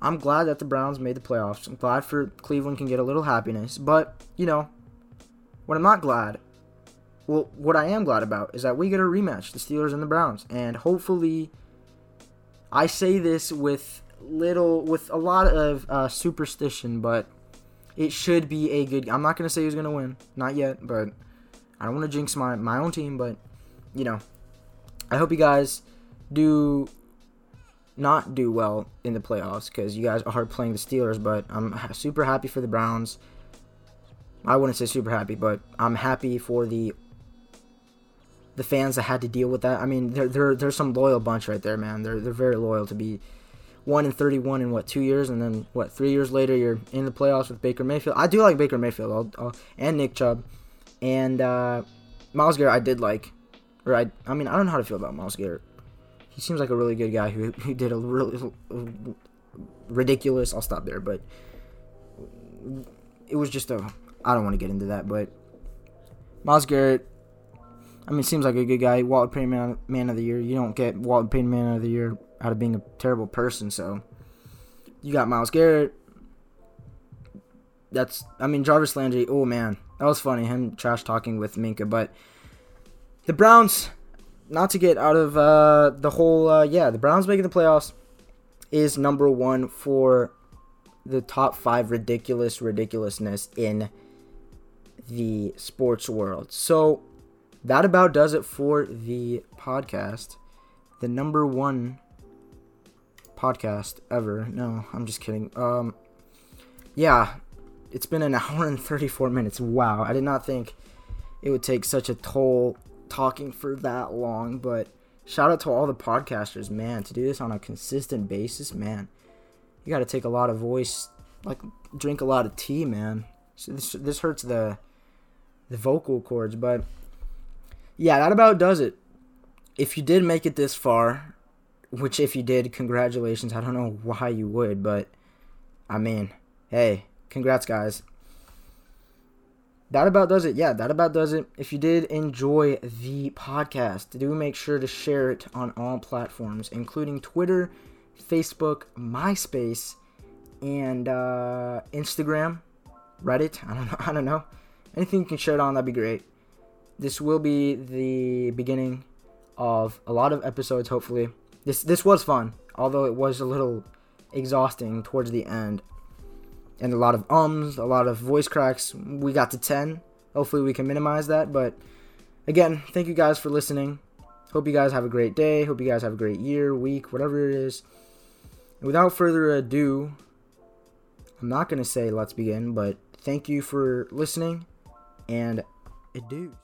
I'm glad that the Browns made the playoffs. I'm glad for Cleveland can get a little happiness. But you know, what I'm not glad. Well, what I am glad about is that we get a rematch, the Steelers and the Browns, and hopefully, I say this with little, with a lot of uh, superstition, but it should be a good. I'm not gonna say who's gonna win, not yet, but I don't want to jinx my my own team, but you know, I hope you guys do not do well in the playoffs because you guys are playing the Steelers, but I'm super happy for the Browns. I wouldn't say super happy, but I'm happy for the the fans that had to deal with that. I mean, they're, they're, there's some loyal bunch right there, man. They're they're very loyal to be one in 31 in what two years, and then what three years later you're in the playoffs with Baker Mayfield. I do like Baker Mayfield I'll, I'll, and Nick Chubb, and uh, Myles Garrett. I did like or I, I mean, I don't know how to feel about Myles Garrett. He seems like a really good guy who, who did a really ridiculous. I'll stop there, but it was just a. I don't want to get into that, but Myles Garrett. I mean, seems like a good guy. Walter Payton man, man of the year. You don't get Walter Payton man of the year out of being a terrible person. So you got Myles Garrett. That's. I mean, Jarvis Landry. Oh man, that was funny. Him trash talking with Minkah, but the Browns, not to get out of uh, the whole, uh, yeah, the Browns making the playoffs is number one for the top five ridiculous ridiculousness in the sports world. So that about does it for the podcast. The number one podcast ever. No, I'm just kidding. Um, yeah, it's been an <laughs> hour and 34 minutes. Wow, I did not think it would take such a toll talking for that long, but shout out to all the podcasters, man, to do this on a consistent basis, man. You got to take a lot of voice, like drink a lot of tea, man. So this this hurts the the vocal cords, but yeah, that about does it. If you did make it this far, which if you did, congratulations. I don't know why you would, but I mean, hey, congrats guys. That about does it. Yeah, that about does it. If you did enjoy the podcast, do make sure to share it on all platforms, including Twitter, Facebook, MySpace, and uh, Instagram, Reddit. I don't know. <laughs> I don't know. Anything you can share it on, that'd be great. This will be the beginning of a lot of episodes. Hopefully, this this was fun, although it was a little exhausting towards the end and a lot of ums, a lot of voice cracks. We got to 10. Hopefully, we can minimize that. But again, thank you guys for listening. Hope you guys have a great day. Hope you guys have a great year, week, whatever it is. And without further ado, I'm not going to say let's begin, but thank you for listening and adieu.